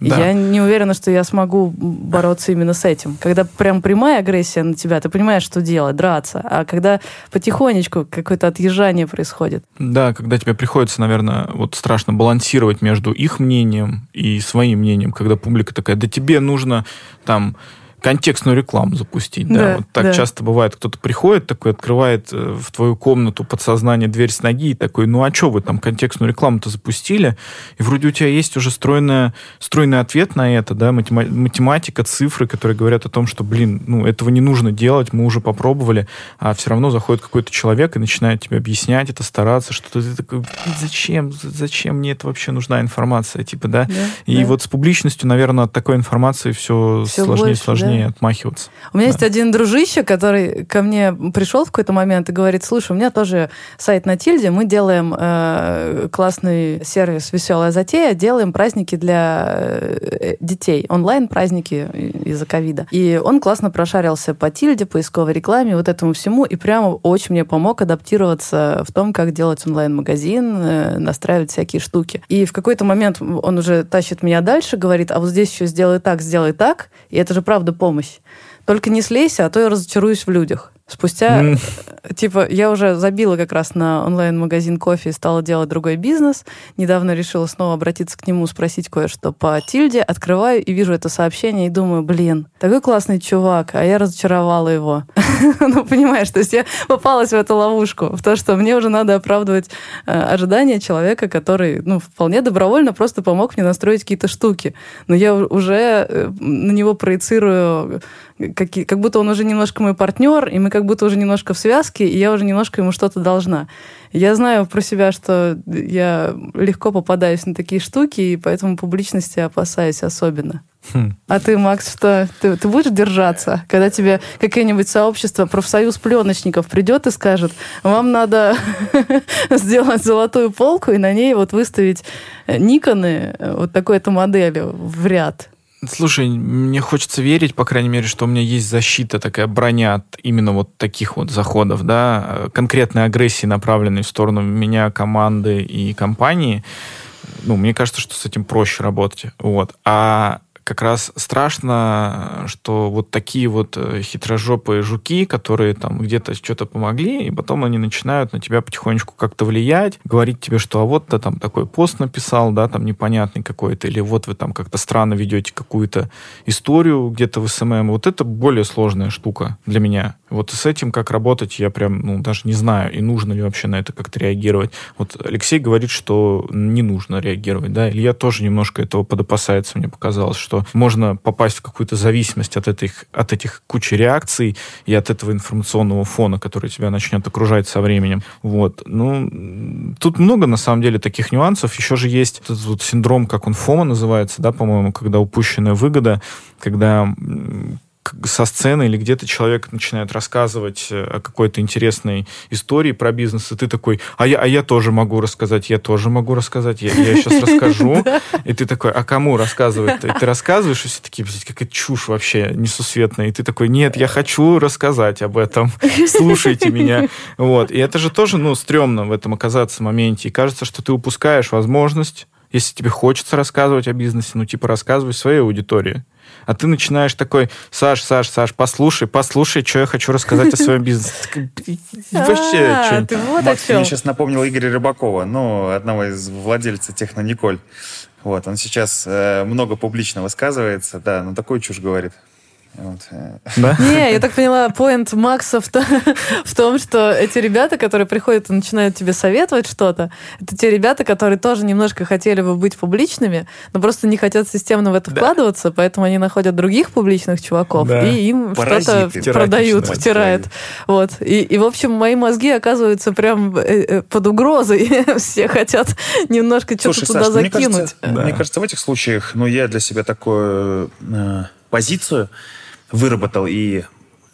Да. Я не уверена, что я смогу бороться именно с этим. Когда прям прямая агрессия на тебя, ты понимаешь, что делать, драться. А когда потихонечку какое-то отъезжание происходит. Да, когда тебе приходится, наверное, вот страшно балансировать между их мнением и своим мнением, когда публика такая, да тебе нужно там контекстную рекламу запустить. Да, да. Вот так да. часто бывает, кто-то приходит такой, открывает э, в твою комнату подсознание дверь с ноги и такой, ну а что вы там контекстную рекламу-то запустили? И вроде у тебя есть уже стройная, стройный ответ на это, да, математика, цифры, которые говорят о том, что, блин, ну этого не нужно делать, мы уже попробовали, а все равно заходит какой-то человек и начинает тебе объяснять это, стараться, что ты такой, зачем, зачем мне это вообще нужна информация, типа, да? да и да. вот с публичностью, наверное, от такой информации все, все сложнее больше, сложнее не отмахиваться. У меня да. есть один дружище, который ко мне пришел в какой-то момент и говорит, слушай, у меня тоже сайт на Тильде, мы делаем э, классный сервис «Веселая затея», делаем праздники для э, детей, онлайн-праздники из-за ковида. И он классно прошарился по Тильде, поисковой рекламе, вот этому всему, и прямо очень мне помог адаптироваться в том, как делать онлайн-магазин, э, настраивать всякие штуки. И в какой-то момент он уже тащит меня дальше, говорит, а вот здесь еще сделай так, сделай так, и это же правда помощь. Только не слейся, а то я разочаруюсь в людях. Спустя, mm. типа, я уже забила как раз на онлайн-магазин кофе и стала делать другой бизнес. Недавно решила снова обратиться к нему, спросить кое-что по Тильде. Открываю и вижу это сообщение и думаю, блин, такой классный чувак, а я разочаровала его. ну, понимаешь, то есть я попалась в эту ловушку, в то, что мне уже надо оправдывать э, ожидания человека, который, ну, вполне добровольно просто помог мне настроить какие-то штуки. Но я уже э, на него проецирую как, как будто он уже немножко мой партнер, и мы как будто уже немножко в связке, и я уже немножко ему что-то должна. Я знаю про себя, что я легко попадаюсь на такие штуки, и поэтому публичности опасаюсь особенно. Хм. А ты, Макс, что? Ты, ты будешь держаться, когда тебе какое-нибудь сообщество, профсоюз пленочников придет и скажет, вам надо сделать золотую полку и на ней вот выставить Никоны вот такой-то модели в ряд? Слушай, мне хочется верить, по крайней мере, что у меня есть защита, такая броня от именно вот таких вот заходов, да, конкретной агрессии, направленной в сторону меня, команды и компании. Ну, мне кажется, что с этим проще работать. Вот. А как раз страшно, что вот такие вот э, хитрожопые жуки, которые там где-то что-то помогли, и потом они начинают на тебя потихонечку как-то влиять, говорить тебе, что а вот ты там такой пост написал, да, там непонятный какой-то, или вот вы там как-то странно ведете какую-то историю где-то в СММ. Вот это более сложная штука для меня. Вот с этим как работать, я прям, ну, даже не знаю, и нужно ли вообще на это как-то реагировать. Вот Алексей говорит, что не нужно реагировать, да, Илья тоже немножко этого подопасается, мне показалось, что можно попасть в какую-то зависимость от этих, от этих кучи реакций и от этого информационного фона, который тебя начнет окружать со временем. Вот. Ну, тут много, на самом деле, таких нюансов. Еще же есть этот вот синдром, как он FOMO называется, да, по-моему, когда упущенная выгода, когда со сцены или где-то человек начинает рассказывать э, о какой-то интересной истории про бизнес, и ты такой, а я, а я тоже могу рассказать, я тоже могу рассказать, я, я сейчас расскажу. И ты такой, а кому рассказывать? И ты рассказываешь, и все такие, какая чушь вообще несусветная. И ты такой, нет, я хочу рассказать об этом, слушайте меня. Вот. И это же тоже, ну, стрёмно в этом оказаться моменте. И кажется, что ты упускаешь возможность если тебе хочется рассказывать о бизнесе, ну, типа, рассказывай своей аудитории. А ты начинаешь такой, Саш, Саш, Саш, послушай, послушай, что я хочу рассказать о своем бизнесе. Вообще, а, ты вот Макс, мне сейчас напомнил Игоря Рыбакова, ну, одного из владельцев Техно Николь. Вот, он сейчас э, много публично высказывается, да, но такую чушь говорит. Вот. Э. Да? Не, я так поняла, поинт Макса в, то, в том, что эти ребята, которые приходят и начинают тебе советовать что-то, это те ребята, которые тоже немножко хотели бы быть публичными, но просто не хотят системно в это да. вкладываться, поэтому они находят других публичных чуваков да. и им что-то продают, втирают. Вот. И, и, в общем, мои мозги оказываются прям э, э, под угрозой. Все хотят немножко что-то туда Саш, закинуть. Мне кажется, да. мне кажется, в этих случаях, ну, я для себя такую э, позицию выработал и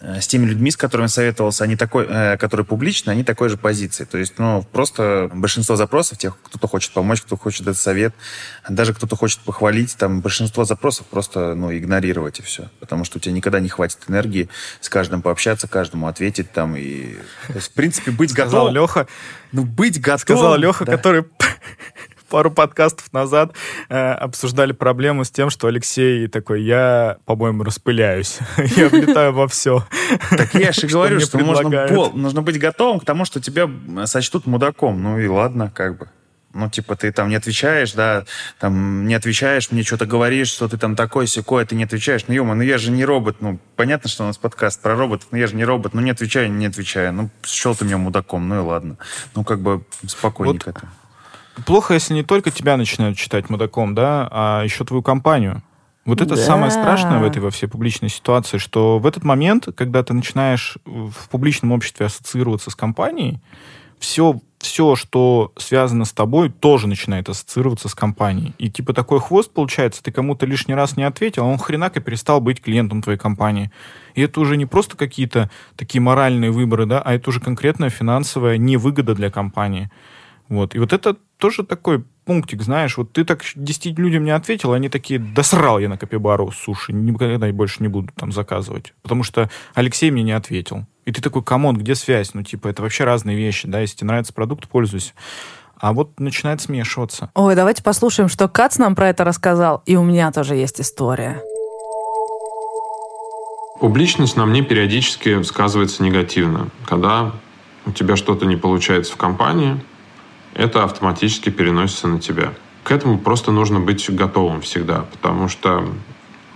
э, с теми людьми, с которыми советовался, они такой, э, которые публичны, они такой же позиции. То есть, ну, просто большинство запросов, тех, кто-то хочет помочь, кто хочет дать совет, даже кто-то хочет похвалить, там, большинство запросов просто, ну, игнорировать и все. Потому что у тебя никогда не хватит энергии с каждым пообщаться, каждому ответить там и... То есть, в принципе, быть готовым... Сказал Леха. Ну, быть готовым... Сказал Леха, да. который пару подкастов назад э, обсуждали проблему с тем, что Алексей такой, я, по-моему, распыляюсь. я влетаю во все. Так я же говорю, что нужно быть готовым к тому, что тебя сочтут мудаком. Ну и ладно, как бы. Ну, типа, ты там не отвечаешь, да, там не отвечаешь, мне что-то говоришь, что ты там такой секой, а ты не отвечаешь. Ну, ё ну я же не робот. Ну, понятно, что у нас подкаст про роботов, но я же не робот. Ну, не отвечаю, не отвечаю. Ну, счел ты меня мудаком, ну и ладно. Ну, как бы спокойненько вот. это плохо, если не только тебя начинают читать мудаком, да, а еще твою компанию. Вот это да. самое страшное в этой во всей публичной ситуации, что в этот момент, когда ты начинаешь в публичном обществе ассоциироваться с компанией, все, все, что связано с тобой, тоже начинает ассоциироваться с компанией. И типа такой хвост получается, ты кому-то лишний раз не ответил, а он хренак и перестал быть клиентом твоей компании. И это уже не просто какие-то такие моральные выборы, да, а это уже конкретная финансовая невыгода для компании. Вот. И вот это тоже такой пунктик, знаешь, вот ты так 10 людям не ответил, они такие, да срал я на капибару суши, никогда больше не буду там заказывать, потому что Алексей мне не ответил. И ты такой, come on, где связь? Ну, типа, это вообще разные вещи, да, если тебе нравится продукт, пользуйся. А вот начинает смешиваться. Ой, давайте послушаем, что Кац нам про это рассказал, и у меня тоже есть история. Публичность на мне периодически сказывается негативно. Когда у тебя что-то не получается в компании, это автоматически переносится на тебя. К этому просто нужно быть готовым всегда, потому что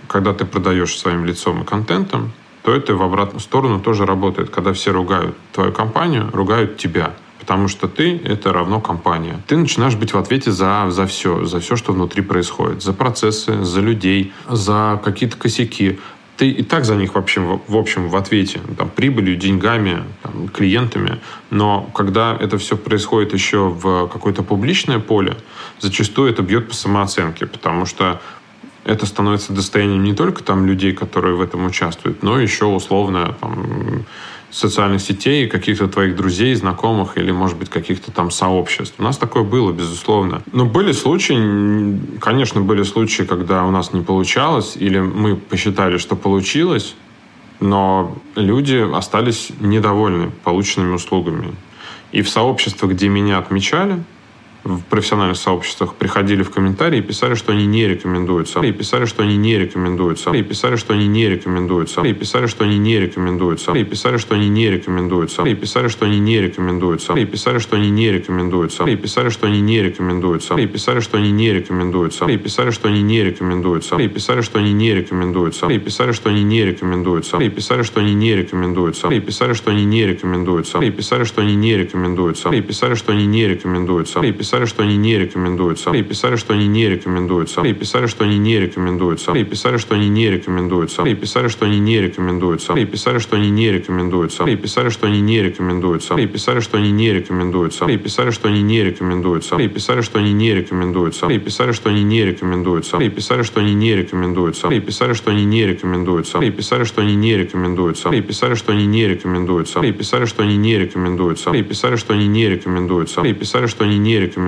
когда ты продаешь своим лицом и контентом, то это в обратную сторону тоже работает. Когда все ругают твою компанию, ругают тебя. Потому что ты — это равно компания. Ты начинаешь быть в ответе за, за все, за все, что внутри происходит. За процессы, за людей, за какие-то косяки ты и так за них вообще, в общем в ответе, там, прибылью, деньгами, там, клиентами, но когда это все происходит еще в какое-то публичное поле, зачастую это бьет по самооценке, потому что это становится достоянием не только там людей, которые в этом участвуют, но еще условно там, социальных сетей, каких-то твоих друзей, знакомых или, может быть, каких-то там сообществ. У нас такое было, безусловно. Но были случаи, конечно, были случаи, когда у нас не получалось, или мы посчитали, что получилось, но люди остались недовольны полученными услугами. И в сообществах, где меня отмечали, в профессиональных сообществах приходили в комментарии и писали, что они не рекомендуются. И писали, что они не рекомендуются. И писали, что они не рекомендуются. И писали, что они не рекомендуются. И писали, что они не рекомендуются. И писали, что они не рекомендуются. И писали, что они не рекомендуются. И писали, что они не рекомендуются. И писали, что они не рекомендуются. И писали, что они не рекомендуются. И писали, что они не рекомендуются. И писали, что они не рекомендуются. И писали, что они не рекомендуются. И писали, что они не рекомендуются. И писали, что они не рекомендуются. И писали, что они не рекомендуются. И писали, писали, что они не рекомендуются, и писали, что они не рекомендуются, и писали, что они не рекомендуются, и писали, что они не рекомендуются, и писали, что они не рекомендуются, и писали, что они не рекомендуются, и писали, что они не рекомендуются, и писали, что они не рекомендуются, и писали, что они не рекомендуются, и писали, что они не рекомендуются, и писали, что они не рекомендуются, и писали, что они не рекомендуются, и писали, что они не рекомендуются, и писали, что они не рекомендуются, и писали, что они не рекомендуются, и писали, что они не рекомендуются, и писали, что они не рекомендуются, и писали, что они не рекомендуются,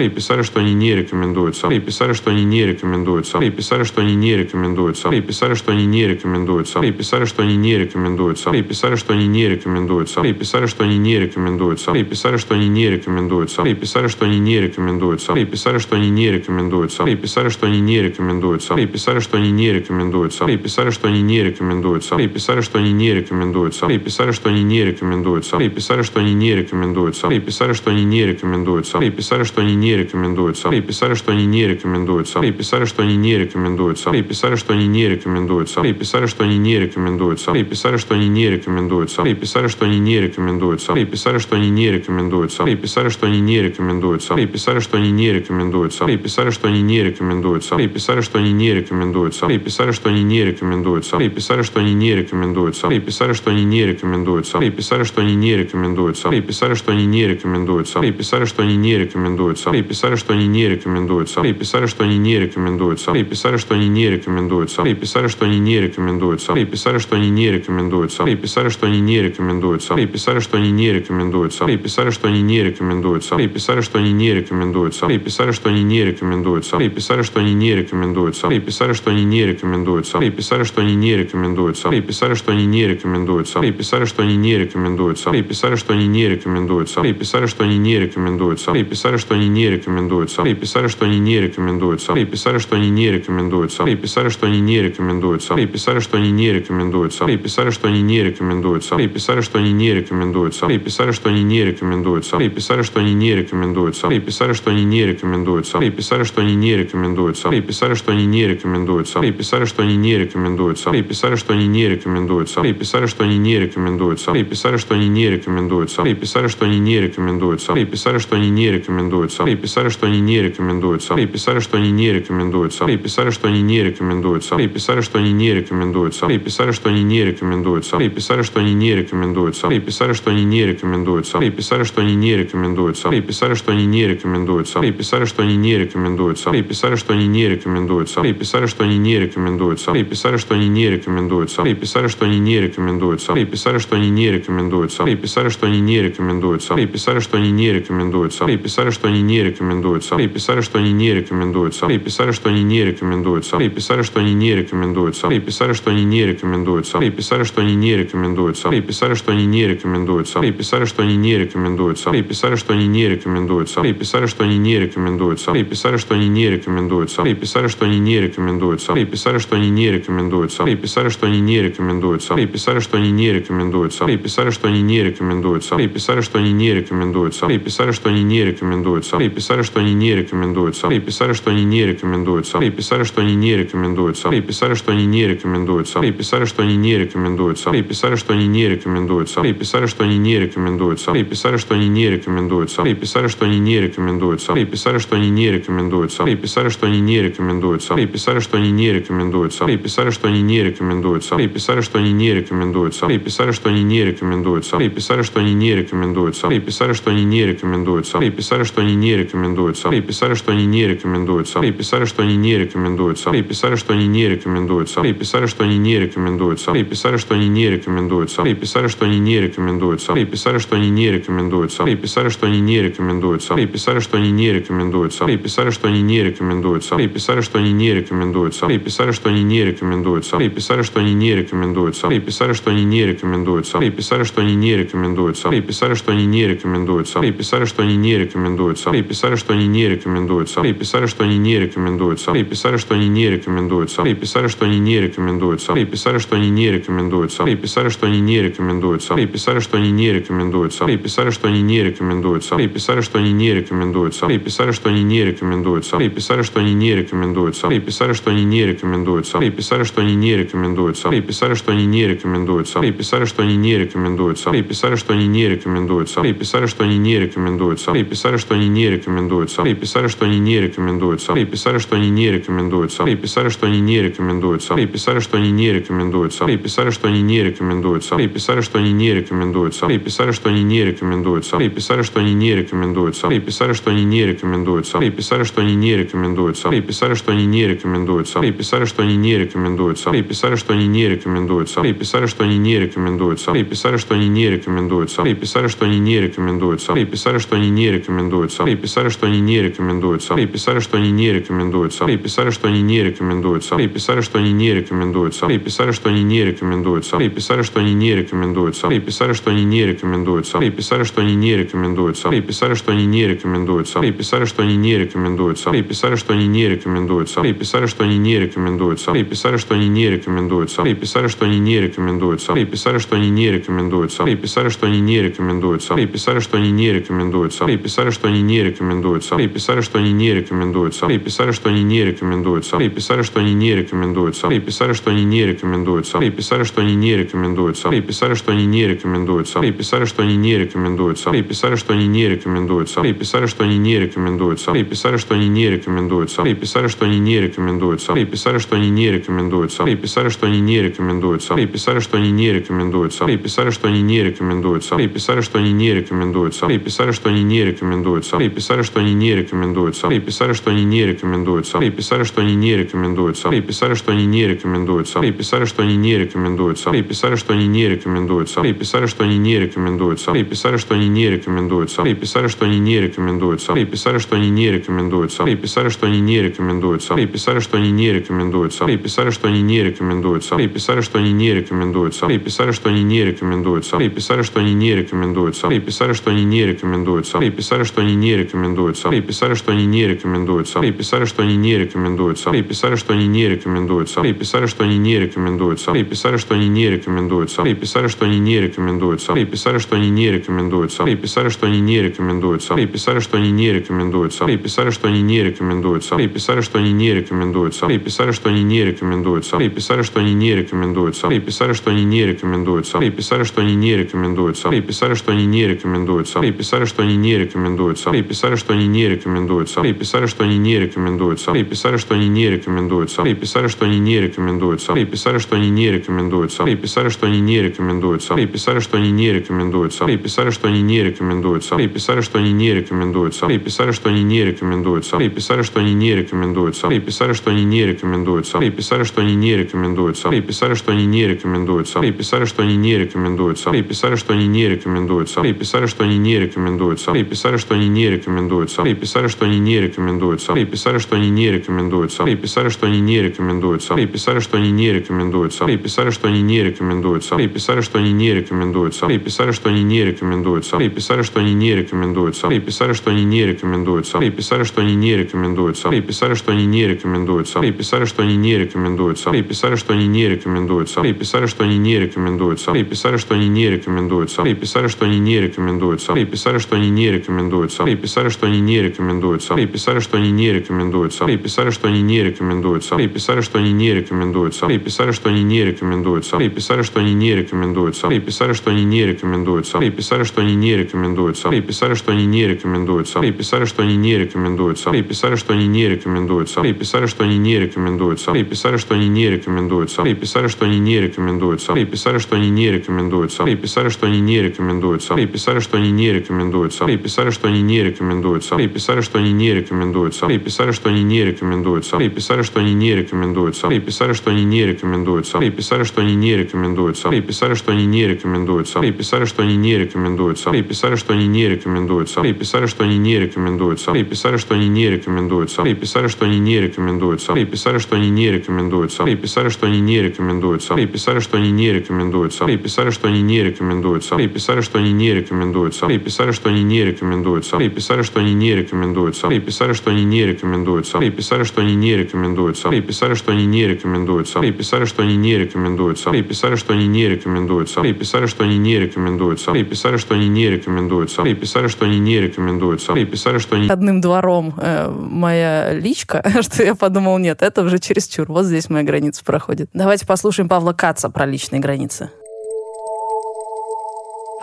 и писали, что они не рекомендуются, и писали, что они не рекомендуются, и писали, что они не рекомендуются, и писали, что они не рекомендуются, и писали, что они не рекомендуются, и писали, что они не рекомендуются, и писали, что они не рекомендуются, и писали, что они не рекомендуются, и писали, что они не рекомендуются, и писали, что они не рекомендуются, и писали, что они не рекомендуются, и писали, что они не рекомендуются, и писали, что они не рекомендуются, и писали, что они не рекомендуются, и писали, что они не рекомендуются, и писали, что они не рекомендуются, и писали, что они не рекомендуются, и писали, что они не рекомендуются, и писали, что они не рекомендуются, и писали, что они не рекомендуются, и писали, что они не рекомендуются, и писали, что они не рекомендуются, и писали, что они не рекомендуются, и писали, что они не рекомендуются, и писали, что они не рекомендуются, и писали, что они не рекомендуются, и писали, что они не рекомендуются, и писали, что они не рекомендуются, и писали, что они не рекомендуются, и писали, что они не рекомендуются, и писали, что они не рекомендуются, и писали, что они не рекомендуются, и писали, что они не рекомендуются, и писали, что они не рекомендуются, и писали, что они не рекомендуются, и писали, что они не рекомендуются, и писали, что они не рекомендуются, и писали, что они не рекомендуются, и писали, что они не рекомендуются, и писали, что они не рекомендуются, и писали, что они не рекомендуются, и писали, что они не рекомендуются, и писали, что они не рекомендуются, и писали, что они не рекомендуются, и писали, что они не рекомендуются, и писали, что они не рекомендуются, и писали, что они не рекомендуются, и писали, что они не рекомендуются, и писали, что они не рекомендуются, и писали, что они не рекомендуются, и писали, что они не рекомендуются, и писали, что они не рекомендуются, и писали, что они не рекомендуются, и писали, что они не рекомендуются, и писали, что они не рекомендуются, и писали, что они не рекомендуются, и писали, что они не рекомендуются, и писали, что они не рекомендуются, и писали, что они не рекомендуются, и писали, что они не рекомендуются, и писали, что они не рекомендуются, и писали, что они не рекомендуются, и писали, что они не рекомендуются, и писали, что они не рекомендуются, и писали, что они не рекомендуются, и писали, что они не рекомендуются, и писали, что они не рекомендуются, и писали, что они не рекомендуются, и писали, что они не рекомендуются, и писали, что они не рекомендуются, и писали, что они не рекомендуются, и писали, что они не рекомендуются, и писали, что они не рекомендуются, и писали, что они не рекомендуются, и писали, что они не рекомендуются, и писали, что они не рекомендуются, и писали, что они не рекомендуются, и писали, что они не рекомендуются, и писали, что они не рекомендуются, и писали, что они не рекомендуются, и писали, что они не рекомендуются, и писали, что они не рекомендуются, и писали, что они не рекомендуются, и писали, что они не рекомендуются, и писали, что они не рекомендуются, и писали, что они не рекомендуются, и писали, что они не рекомендуются, и писали, что они не рекомендуются, и писали, что они не рекомендуются, и писали, что они не рекомендуются, и писали, что они не рекомендуются, и писали, что они не рекомендуются, и писали, что они не рекомендуются, и писали, что они не рекомендуются, и писали, что они не рекомендуются, и писали, что они не рекомендуются, и писали, что они не рекомендуются, и писали, что они не рекомендуются, и писали, что они не рекомендуются, и писали, что они не рекомендуются, и писали, что они не рекомендуются, и писали, что они не рекомендуются, и писали, что они не рекомендуются, и писали, что они не рекомендуются, и писали, что они не рекомендуются, и писали, что они не рекомендуются, и писали, что они не рекомендуются, и писали, что они не рекомендуются, и писали, что они не рекомендуются, и писали, что они не рекомендуются, и писали, что они не рекомендуются, и писали, что они не рекомендуются, и писали, что они не рекомендуются, и писали, что они не рекомендуются, и писали, что они не рекомендуются, и писали, что они не рекомендуются, и писали, что они не рекомендуются, и писали, что они не рекомендуются, и писали, что они не рекомендуются, и писали, что они не рекомендуются, и писали, что они не рекомендуются, и писали, что они не рекомендуются, и писали, что они не рекомендуются, и писали, что они не рекомендуются, и писали, что они не рекомендуются, и писали, что они не рекомендуются, и писали, что они не рекомендуются, и писали, что они не рекомендуются, и писали, что они не рекомендуются, и писали, что они не рекомендуются, и писали, что они не рекомендуются, и писали, что они не рекомендуются, и писали, что они не рекомендуются, и писали, что они не рекомендуются, и писали, что они не рекомендуются, и писали, что они не рекомендуются, и писали, что они не рекомендуются, и писали, что они не рекомендуются, и писали, что они не рекомендуются, и писали, что они не рекомендуются, и писали, что они не рекомендуются, и писали, что они не рекомендуются, и писали, что они не рекомендуются, и писали, что они не рекомендуются, и писали, что они не рекомендуются, и писали, что они не рекомендуются, и писали, что они не рекомендуются, и писали, что они не рекомендуются, и писали, что они не рекомендуются, и писали, что они не рекомендуются, и писали, что они не рекомендуются, и писали, что они не рекомендуются, и писали, что они не рекомендуются, и писали, что они не рекомендуются, и писали, что они не рекомендуются, и писали, что они не рекомендуются, и писали, что они не рекомендуются, и писали, что они не рекомендуются, и писали, что они не рекомендуются, и писали, что они не рекомендуются, и писали, что они не рекомендуются, и писали, что они не рекомендуются, и писали, что они не рекомендуются, и писали, что они не рекомендуются, и писали, что они не рекомендуются, и писали, что они не рекомендуются, и писали, что они не рекомендуются, и писали, что они не рекомендуются, и писали, что они не рекомендуются, и писали, что они не рекомендуются, и писали, что они не рекомендуются, и писали, что они не рекомендуются, и писали, что они не рекомендуются, и писали, что они не рекомендуются, и писали, что они не рекомендуются, и писали, что они не рекомендуются, и писали, что они не рекомендуются, и писали, что они не рекомендуются, и писали, что они не рекомендуются, и писали, что они не рекомендуются, и писали, что они не рекомендуются, и писали, что они не рекомендуются, и писали, что они не рекомендуются, и писали, что они не рекомендуются, и писали, что они не рекомендуются, и писали, что они не рекомендуются, и писали, что они не рекомендуются, и писали, что они не рекомендуются, и писали, что они не рекомендуются, и писали, что они не рекомендуются, и писали, что они не рекомендуются, и писали, что они не рекомендуются, и писали, что они не рекомендуются, и писали, что они не рекомендуются, и писали, что они не рекомендуются, и писали, что они не рекомендуются, и писали, что они не рекомендуются, и писали, что они не рекомендуются, и писали, что они не рекомендуются, и писали, что они не рекомендуются, и писали, что они не рекомендуются, и писали, что они не рекомендуются, и писали, что они не рекомендуются, и писали, что они не рекомендуются, и писали, что они не рекомендуются, и писали, что они не рекомендуются, и писали, что они не рекомендуются, и писали, что они не рекомендуются, и писали, что они не рекомендуются, и писали, что они не рекомендуются, и писали, что они не рекомендуются, и писали, что они не рекомендуются, и писали, что они не рекомендуются, и писали, что они не рекомендуются, и писали, что они не рекомендуются, и писали, что они не рекомендуются, и писали, что они не рекомендуются, и писали, что они не рекомендуются, и писали, что они не рекомендуются, и писали, что они не рекомендуются, и писали, что они не рекомендуются, и писали, что они не рекомендуются, и писали, что они не рекомендуются, и писали, что они не рекомендуются, и писали, что они не рекомендуются, и писали, что они не рекомендуются, и писали, что они не рекомендуются, и писали, что они не рекомендуются, и писали, что они не рекомендуются, и писали, что они не рекомендуются, и писали, что они не рекомендуются, и писали, что они не рекомендуются, и писали, что они не рекомендуются, и писали, что они не рекомендуются, и писали, что они не рекомендуются, и писали, что они не рекомендуются, и писали, что они не рекомендуются, и писали, что они не рекомендуются, и писали, что они не рекомендуются, и писали, что они не рекомендуются, и писали, что они не рекомендуются, и писали, что они не рекомендуются, и писали, что они не рекомендуются, и писали, что они не рекомендуются, и писали, что они не рекомендуются, и писали, что они не рекомендуются, и писали, что они не рекомендуются, и писали, что они не рекомендуются, и писали, что они не рекомендуются, и писали, что они не рекомендуются, и писали, что они не рекомендуются, и писали, что они не рекомендуются, и писали, что они не рекомендуются, и писали, что они не рекомендуются, и писали, что они не рекомендуются, и писали, что они не рекомендуются, и писали, что они не рекомендуются, и писали, что они не рекомендуются, и писали, что они не рекомендуются, и писали, что они не рекомендуются, и писали, что они не рекомендуются, и писали, что они не рекомендуются, и писали, что они не рекомендуются, и писали, что они не рекомендуются, и писали, что они не рекомендуются, и писали, что они не рекомендуются, и писали, что они не рекомендуются, и писали, что они не рекомендуются, и писали, что они не рекомендуются, и писали, что они не рекомендуются, и писали, что они не рекомендуются, и писали, что они не рекомендуются, и писали, что они не рекомендуются, и писали, что они не рекомендуются, и писали, что они не рекомендуются, и писали, что они не рекомендуются, и писали, что они не рекомендуются, и писали, что они не рекомендуются, и писали, что они не рекомендуются, и писали, что они не рекомендуются, и писали, что они не рекомендуются, и писали, что они не рекомендуются, и писали, что они не рекомендуются, и писали, что они не рекомендуются, и писали, что они не рекомендуются, и писали, что они не рекомендуются, и писали, что они не рекомендуются, и писали, что они не рекомендуются, и писали, что они не рекомендуются, и писали, что они не рекомендуются, и писали, что они не рекомендуются, и писали, что они не рекомендуются, и писали, что они не рекомендуются, и писали, что они не рекомендуются, и писали, что они не рекомендуются, и писали, что они не рекомендуются, и писали, что они не рекомендуются, и писали, что они они не рекомендуются, и писали, что они не рекомендуются, и писали, что они не рекомендуются, и писали, что они не рекомендуются, и писали, что они не рекомендуются, и писали, что они не рекомендуются, и писали, что они не рекомендуются, и писали, что они не рекомендуются, и писали, что они не рекомендуются, и писали, что они не рекомендуются, и писали, что они не рекомендуются, и писали, что они не рекомендуются, и писали, что они не рекомендуются, и писали, что они не рекомендуются, и писали, что они не рекомендуются, и писали, что они не рекомендуются, и писали, что они не рекомендуются, и писали, что они не рекомендуются, и писали, что они не рекомендуются, и писали, что они не рекомендуются, и писали, что они не рекомендуются, и писали, что они не рекомендуются, и писали, что они не рекомендуются, и писали, что они не рекомендуются, и писали, что они не рекомендуются, и писали, что они не рекомендуются, и писали, что они не рекомендуются, и писали, что они... Одним двором э, моя личка, что я подумал, нет, это уже чересчур, вот здесь моя граница проходит. Давайте послушаем Павла Каца про личные границы.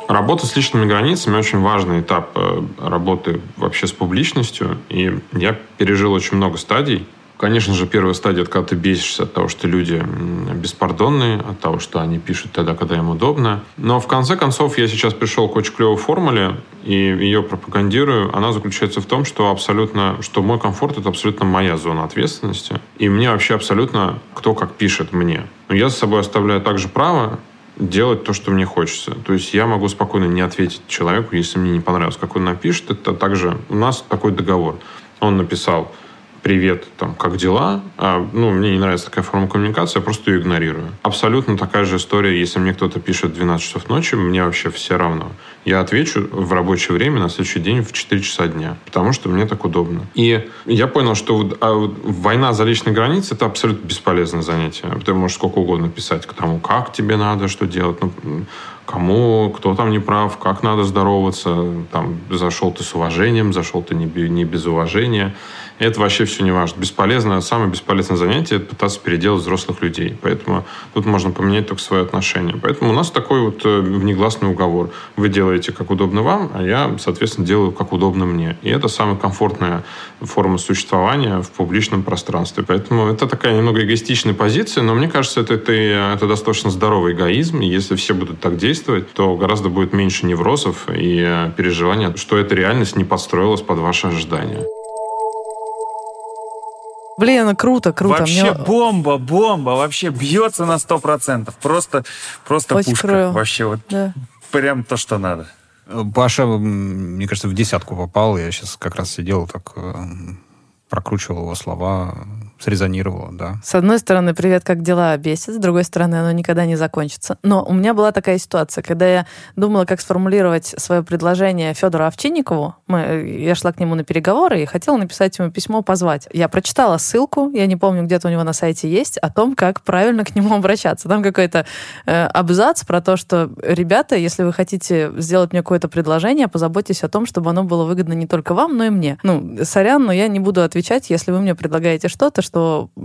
Работа с личными границами очень важный этап э, работы вообще с публичностью. И я пережил очень много стадий. Конечно же, первая стадия, когда ты бесишься от того, что люди беспардонные, от того, что они пишут тогда, когда им удобно. Но в конце концов я сейчас пришел к очень клевой формуле, и ее пропагандирую. Она заключается в том, что абсолютно, что мой комфорт — это абсолютно моя зона ответственности. И мне вообще абсолютно кто как пишет мне. Но я за собой оставляю также право делать то, что мне хочется. То есть я могу спокойно не ответить человеку, если мне не понравилось, как он напишет. Это также у нас такой договор. Он написал привет, там, как дела, а, ну, мне не нравится такая форма коммуникации, я просто ее игнорирую. Абсолютно такая же история, если мне кто-то пишет в 12 часов ночи, мне вообще все равно. Я отвечу в рабочее время на следующий день в 4 часа дня, потому что мне так удобно. И я понял, что а, война за личные границы – это абсолютно бесполезное занятие. Ты можешь сколько угодно писать к тому, как тебе надо, что делать. Ну, кому, кто там не прав, как надо здороваться, там, зашел ты с уважением, зашел ты не, не без уважения. Это вообще все не важно. Бесполезно, самое бесполезное занятие – это пытаться переделать взрослых людей. Поэтому тут можно поменять только свое отношение. Поэтому у нас такой вот э, внегласный уговор. Вы делаете, как удобно вам, а я, соответственно, делаю, как удобно мне. И это самая комфортная форма существования в публичном пространстве. Поэтому это такая немного эгоистичная позиция, но мне кажется, это, это, это достаточно здоровый эгоизм. И если все будут так действовать, то гораздо будет меньше неврозов и э, переживания, что эта реальность не подстроилась под ваши ожидания. Блин, круто, круто. Вообще Мне... бомба, бомба, вообще бьется на сто процентов. Просто, просто Очень пушка. Крою. Вообще вот да. прям то, что надо. Паша, мне кажется, в десятку попал. Я сейчас как раз сидел, так э, прокручивал его слова срезонировало, да. С одной стороны, привет, как дела, бесит, с другой стороны, оно никогда не закончится. Но у меня была такая ситуация, когда я думала, как сформулировать свое предложение Федору Овчинникову, мы, я шла к нему на переговоры и хотела написать ему письмо, позвать. Я прочитала ссылку, я не помню, где-то у него на сайте есть, о том, как правильно к нему обращаться. Там какой-то э, абзац про то, что, ребята, если вы хотите сделать мне какое-то предложение, позаботьтесь о том, чтобы оно было выгодно не только вам, но и мне. Ну, сорян, но я не буду отвечать, если вы мне предлагаете что-то, что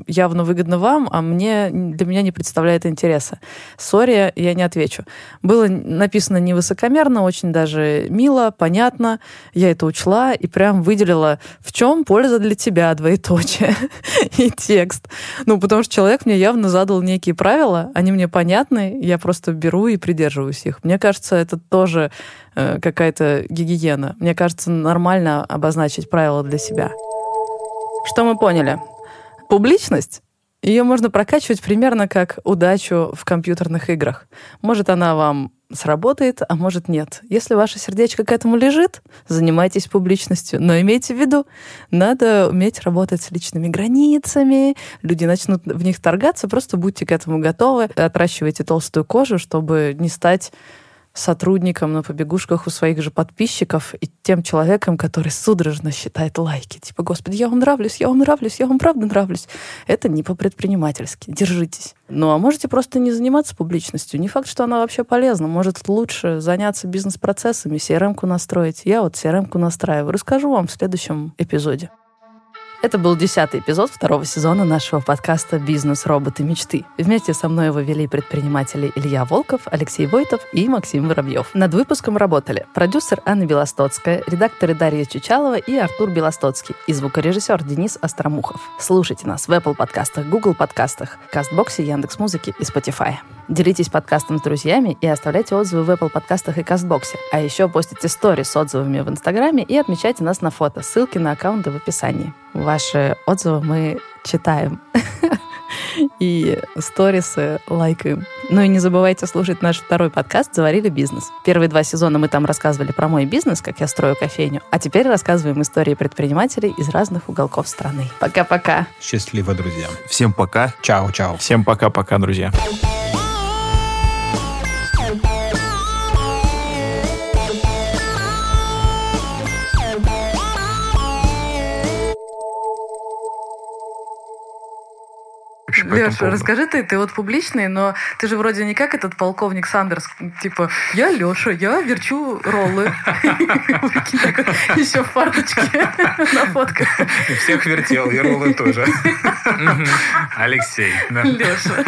явно выгодно вам, а мне для меня не представляет интереса. Сори, я не отвечу. Было написано невысокомерно, очень даже мило, понятно. Я это учла и прям выделила, в чем польза для тебя, двоеточие, и текст. Ну, потому что человек мне явно задал некие правила, они мне понятны, я просто беру и придерживаюсь их. Мне кажется, это тоже э, какая-то гигиена. Мне кажется, нормально обозначить правила для себя. Что мы поняли? Публичность ее можно прокачивать примерно как удачу в компьютерных играх. Может, она вам сработает, а может нет. Если ваше сердечко к этому лежит, занимайтесь публичностью. Но имейте в виду, надо уметь работать с личными границами. Люди начнут в них торгаться, просто будьте к этому готовы. Отращивайте толстую кожу, чтобы не стать сотрудником на побегушках у своих же подписчиков и тем человеком, который судорожно считает лайки. Типа, господи, я вам нравлюсь, я вам нравлюсь, я вам правда нравлюсь. Это не по-предпринимательски. Держитесь. Ну, а можете просто не заниматься публичностью. Не факт, что она вообще полезна. Может, лучше заняться бизнес-процессами, CRM-ку настроить. Я вот CRM-ку настраиваю. Расскажу вам в следующем эпизоде. Это был десятый эпизод второго сезона нашего подкаста «Бизнес. Роботы. Мечты». Вместе со мной его вели предприниматели Илья Волков, Алексей Войтов и Максим Воробьев. Над выпуском работали продюсер Анна Белостоцкая, редакторы Дарья Чучалова и Артур Белостоцкий и звукорежиссер Денис Остромухов. Слушайте нас в Apple подкастах, Google подкастах, Кастбоксе, Яндекс.Музыке и Spotify. Делитесь подкастом с друзьями и оставляйте отзывы в Apple подкастах и Кастбоксе. А еще постите стори с отзывами в Инстаграме и отмечайте нас на фото. Ссылки на аккаунты в описании. Ваши отзывы мы читаем. и сторисы лайкаем. Ну и не забывайте слушать наш второй подкаст «Заварили бизнес». Первые два сезона мы там рассказывали про мой бизнес, как я строю кофейню, а теперь рассказываем истории предпринимателей из разных уголков страны. Пока-пока. Счастливо, друзья. Всем пока. Чао-чао. Всем пока-пока, друзья. Леша, расскажи ты, ты вот публичный, но ты же вроде не как этот полковник Сандерс, типа, я Леша, я верчу роллы. Еще в фарточке на фотках. Всех вертел, и роллы тоже. Алексей. Леша.